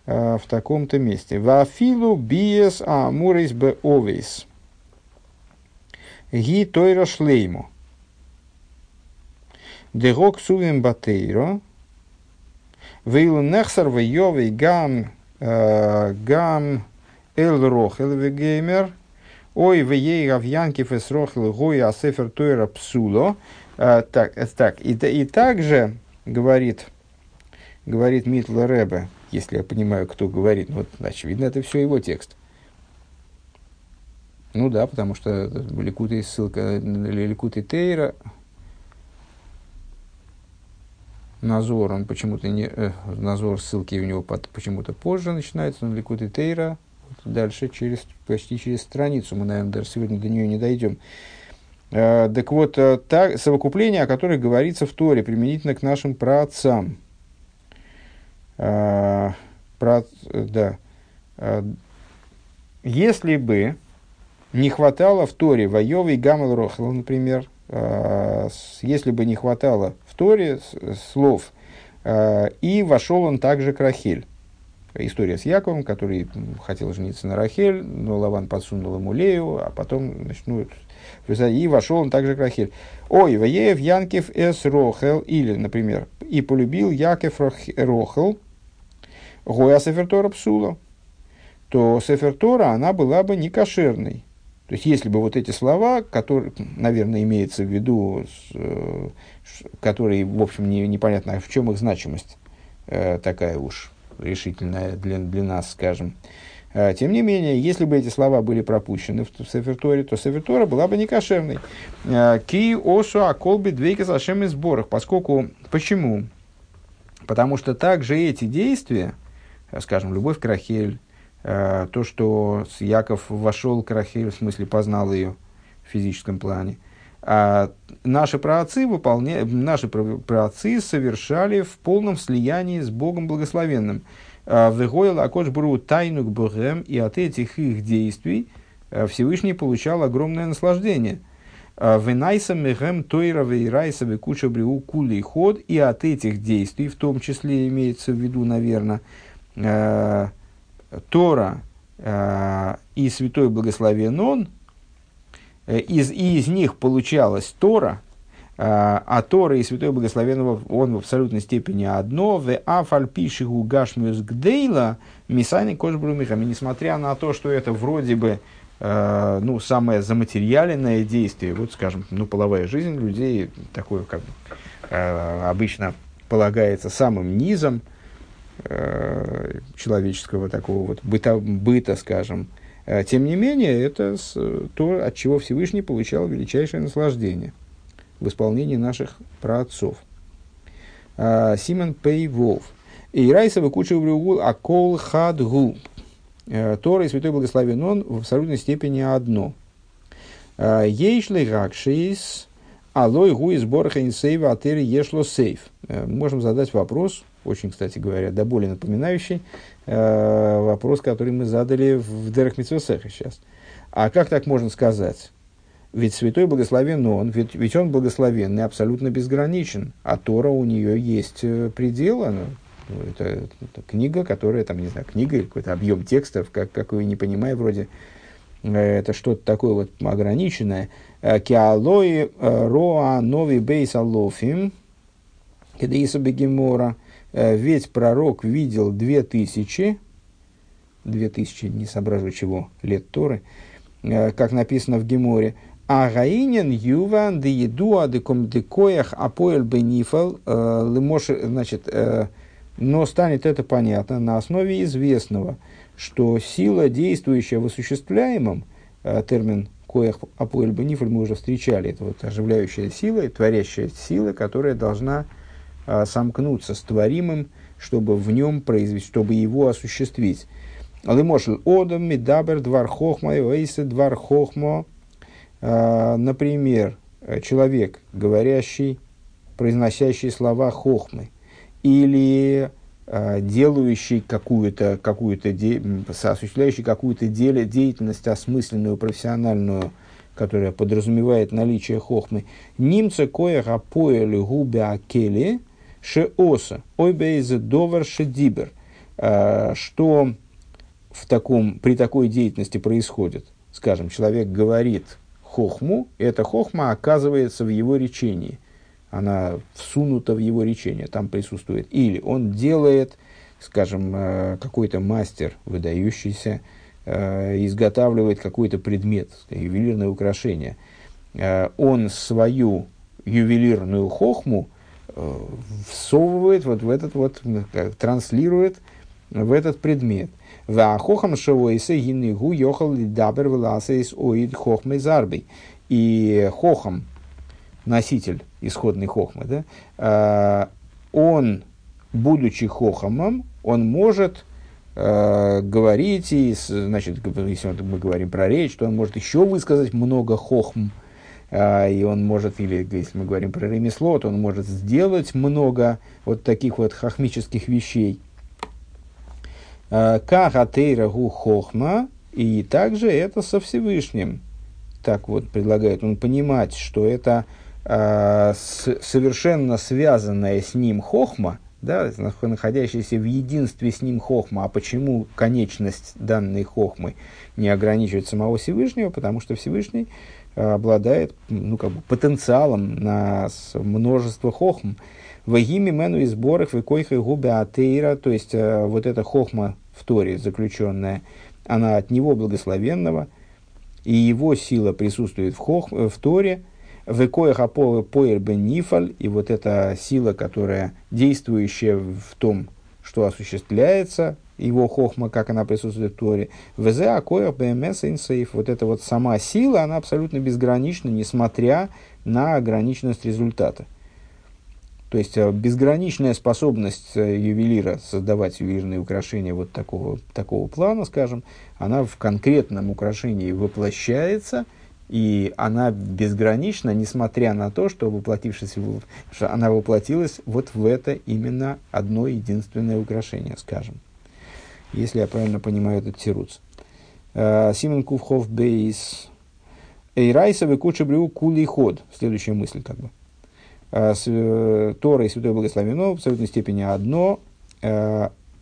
а, в таком-то месте. Вафилу биес амурис бе овейс. Ги Тойра шлейму. Дегок сувим батейро. Вейлу нехсар вейовей гам э, гам эл рохел вегеймер. Ой, вей гавьянки фесрохел гой асефер тойра псуло. Э, так, э, так, и, и также говорит, говорит Митла Ребе, если я понимаю, кто говорит, ну, вот, очевидно, это все его текст. Ну да, потому что Ликуты ссылка, Ликуты Тейра, Назор, он почему-то не... Э, Назор ссылки у него под, почему-то позже начинается, но Ликуты Тейра дальше через, почти через страницу. Мы, наверное, даже сегодня до нее не дойдем. Э, так вот, э, так, совокупление, о которых говорится в Торе, применительно к нашим праотцам. Э, про, да. Э, если бы не хватало в Торе Вайовый Гамал Рохал, например, э, если бы не хватало Торе слов, э, и вошел он также к Рахель. История с Яковом, который хотел жениться на Рахель, но Лаван подсунул ему Лею, а потом, значит, ну, и вошел он также к Рахель. Ой, Ваеев Янкев эс Рохел, или, например, и полюбил Яков Рохел, Гоя Сефертора Псула, то Сефертора, она была бы не кошерной. То есть, если бы вот эти слова, которые, наверное, имеется в виду, э, которые, в общем, не, непонятно, в чем их значимость э, такая уж решительная для, для нас, скажем. Э, тем не менее, если бы эти слова были пропущены в Сеферторе, то Сефертора была бы не кошерной. Ки осу аколби двейка сашем из сборах. Поскольку, почему? Потому что также эти действия, скажем, любовь к Рахель, то, что Яков вошел к Рахель, в смысле познал ее в физическом плане, а наши праотцы, выполня... наши праотцы совершали в полном слиянии с Богом Благословенным. Э, Вегойл Акош Бру тайну к Богем, и от этих их действий э, Всевышний получал огромное наслаждение. Венайса мехем тойра вейрайса векуча бриу кули ход, и от этих действий, в том числе имеется в виду, наверное, Тора э, и Святой Благословен Он, э, из, и из них получалась Тора, э, а Тора и Святой Благословен Он в абсолютной степени одно, в афальпишигу гашмиус гдейла мисани кошбрумихами, несмотря на то, что это вроде бы э, ну, самое заматериальное действие, вот, скажем, ну, половая жизнь людей, такое, как э, обычно полагается самым низом, человеческого такого вот быта, быта, скажем. Э, тем не менее, это то, от чего Всевышний получал величайшее наслаждение в исполнении наших праотцов. Э, Симон Пей Волф. И Райсова куча в а кол хад гу. Тора и Святой Благословен Он в абсолютной степени одно. Ейшли гакшис алой гу из борха сейва атери ешло сейф. Можем задать вопрос, очень, кстати говоря, до боли напоминающий э, вопрос, который мы задали в Дерах Митсвесеха сейчас. А как так можно сказать? Ведь святой благословен он, ведь, ведь он благословенный, абсолютно безграничен, а Тора у нее есть э, предел, она, ну, это, это книга, которая, там, не знаю, книга или какой-то объем текстов, как, как вы не понимаете, вроде э, это что-то такое вот ограниченное. Э, Киалои роа нови бейс алофим, кедеиса бегемора – ведь пророк видел две тысячи, две тысячи, не соображу чего, лет Торы, э, как написано в Геморе, а гаинен юван де едуа де комдекоях апоэль бенифал э, лимош, значит, но станет это понятно на основе известного, что сила, действующая в осуществляемом, термин коях апоэль бенифаль мы уже встречали, это вот оживляющая сила, творящая сила, которая должна а, сомкнуться с творимым, чтобы в нем произвести, чтобы его осуществить. Лымошел одам, медабер, двар хохма, эйсе, двар хохмо. А, например, человек, говорящий, произносящий слова хохмы, или а, делающий какую-то, какую-то де, осуществляющий какую-то де, деятельность осмысленную, профессиональную, которая подразумевает наличие хохмы. Немца кое гапоэли губе акели, Шеоса, ойбейзе довар шедибер, а, что в таком, при такой деятельности происходит. Скажем, человек говорит хохму, эта хохма оказывается в его речении. Она всунута в его речение, там присутствует. Или он делает, скажем, а, какой-то мастер, выдающийся, а, изготавливает какой-то предмет, ювелирное украшение. Он свою ювелирную хохму – всовывает вот в этот вот, транслирует в этот предмет. Вахохам шоуэйсе гинигу йохал дабер власейс оид хохмы зарбей. И хохам, носитель исходной хохмы, да, а, он, будучи хохамом, он может э, говорить, и, значит, если мы говорим про речь, то он может еще высказать много хохм, э, и он может, или если мы говорим про ремесло, то он может сделать много вот таких вот хохмических вещей. Э, как атейра гу хохма, и также это со Всевышним. Так вот предлагает он понимать, что это с, совершенно связанная с ним хохма, да, находящаяся в единстве с ним хохма. А почему конечность данной хохмы не ограничивает самого Всевышнего? Потому что Всевышний обладает ну, как бы, потенциалом на множество хохм. Вагими мену и сборах векойха губе атеира, то есть э, вот эта хохма в Торе заключенная, она от него благословенного, и его сила присутствует в, хох, в Торе, векоях аповы поэр бен нифаль, и вот эта сила, которая действующая в том, что осуществляется, его хохма, как она присутствует в Торе. ВЗ Акоях БМС Инсейф. Вот эта вот сама сила, она абсолютно безгранична, несмотря на ограниченность результата. То есть э, безграничная способность э, ювелира создавать ювелирные украшения вот такого, такого плана, скажем, она в конкретном украшении воплощается, и она безгранична, несмотря на то, что воплотившись, что она воплотилась вот в это именно одно единственное украшение, скажем. Если я правильно понимаю этот тируц. Э, Симон Кувхов Бейс. Эйрайса куча брю кули ход. Следующая мысль как бы. Э, э, Торой и Святой Благословено в абсолютной степени одно.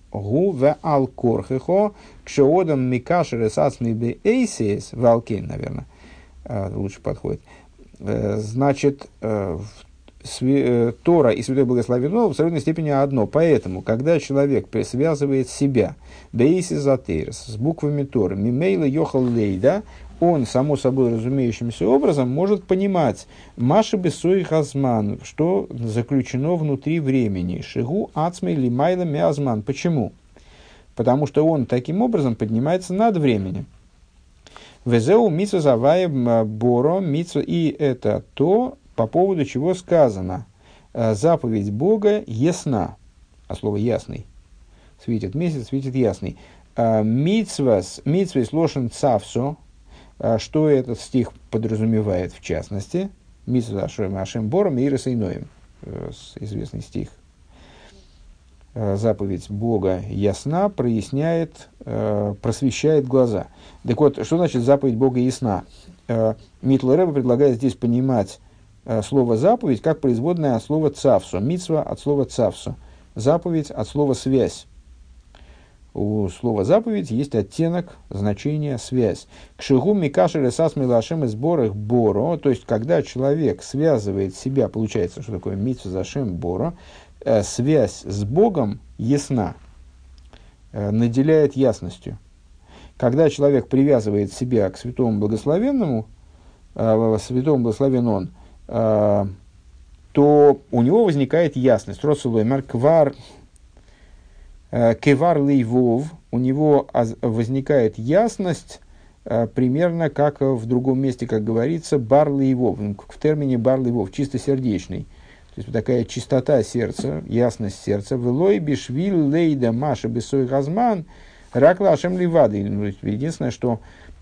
Гу в ал корхехо кшеодам микашер эсацми бе эйсис валкин, наверное, лучше подходит. Значит, Тора и Святой Благословено в абсолютной степени одно. Поэтому, когда человек связывает себя, бейсис с буквами Тора, мимейла йохал лейда, он, само собой разумеющимся образом, может понимать Маши Бесуи Хазман, что заключено внутри времени. Шигу Ацмей Лимайла Миазман. Почему? Потому что он таким образом поднимается над временем. Везеу Митсу Завая Боро Митсу. И это то, по поводу чего сказано. «Э, заповедь Бога ясна. А слово ясный. Светит месяц, светит ясный. «Э, Митсвас, митсвас лошен цавсо, а что этот стих подразумевает в частности? Митсва Ашем Бором и. Э, известный стих. Э, заповедь Бога ясна, проясняет, э, просвещает глаза. Так вот, что значит заповедь Бога ясна? Митл Рэба предлагает здесь понимать слово заповедь как производное от слова цавсу. Митсва от слова цавсу. Заповедь от слова связь у слова заповедь есть оттенок значения связь. К шигу микашер эсас милашем из борах боро, то есть когда человек связывает себя, получается, что такое митсу зашем боро, э, связь с Богом ясна, э, наделяет ясностью. Когда человек привязывает себя к святому благословенному, э, святому благословен он, э, то у него возникает ясность. Роцелой Марквар Э, кевар лейвов, у него возникает ясность, э, примерно как в другом месте, как говорится, бар лейвов, в термине бар лейвов, чистосердечный. То есть такая чистота сердца, ясность сердца. Велой бишвиль лейда маша бесой газман рак лашем ливады. Ну, единственное, что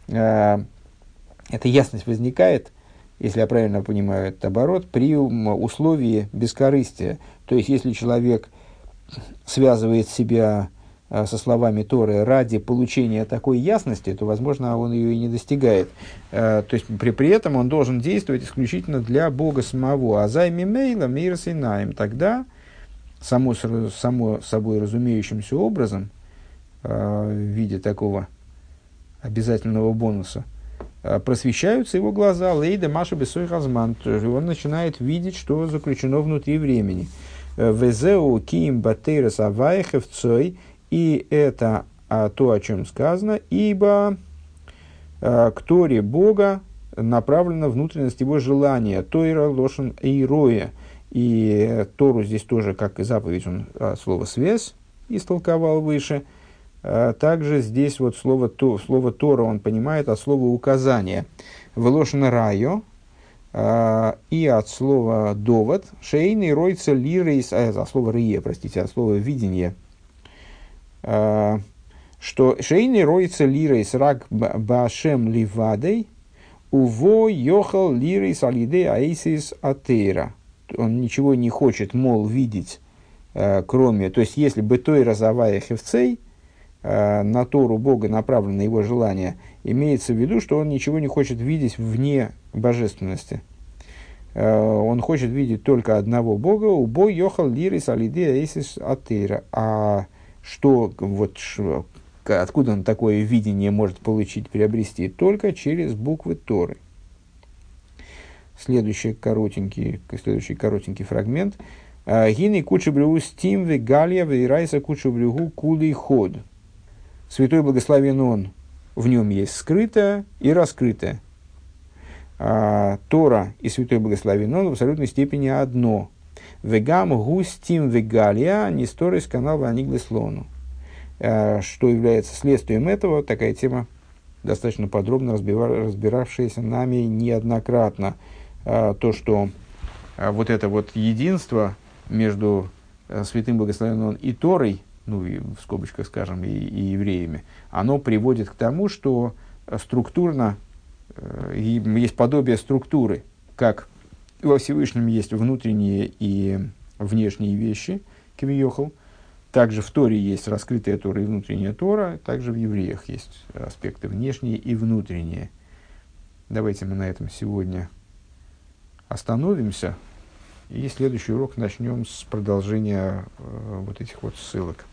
э, эта ясность возникает, если я правильно понимаю этот оборот, при условии бескорыстия. То есть, если человек связывает себя а, со словами Торы ради получения такой ясности, то, возможно, он ее и не достигает. А, то есть, при, при этом он должен действовать исключительно для Бога самого. А займи мейла мир синаем. Тогда, само, само собой разумеющимся образом, а, в виде такого обязательного бонуса, просвещаются его глаза, лейда маша бесой газман, он начинает видеть, что заключено внутри времени. Везеу ким батейрас авайхев цой. И это а, то, о чем сказано, ибо а, к Торе Бога направлена внутренность его желания. Тойра лошен эйроя. И Тору здесь тоже, как и заповедь, он а, слово «связь» истолковал выше – также здесь вот слово, то, слово Тора он понимает от слова указание. Велошина райо и от слова довод. Шейный ройца лирейс, а, от слова рие, простите, от слова видение. Что шейный ройца лирейс рак башем ливадей, уво йохал лирейс алиде аисис атейра. Он ничего не хочет, мол, видеть кроме, то есть если бы той разовая хевцей, на Тору Бога направлено его желание, имеется в виду, что он ничего не хочет видеть вне божественности. Э, он хочет видеть только одного Бога, у Бо Йохал Лирис Алидея Эйсис Атейра. А что, вот, откуда он такое видение может получить, приобрести? Только через буквы Торы. Следующий коротенький, следующий коротенький фрагмент – Гины куча брюгу стим вегалия вейрайса куча брюгу кулий ход. Святой благословен он, в нем есть скрытое и раскрытое. А, Тора и Святой Благословен он в абсолютной степени одно. Вегам густим вегалия несторис канал ваниглеслону. А, что является следствием этого, такая тема достаточно подробно разбиравшаяся нами неоднократно. А, то, что а, вот это вот единство, между святым благословенным и Торой, ну и в скобочках скажем, и, и евреями, оно приводит к тому, что структурно э, есть подобие структуры, как во Всевышнем есть внутренние и внешние вещи, кивиохал, также в Торе есть раскрытая Тора и внутренняя Тора, также в евреях есть аспекты внешние и внутренние. Давайте мы на этом сегодня остановимся. И следующий урок начнем с продолжения э, вот этих вот ссылок.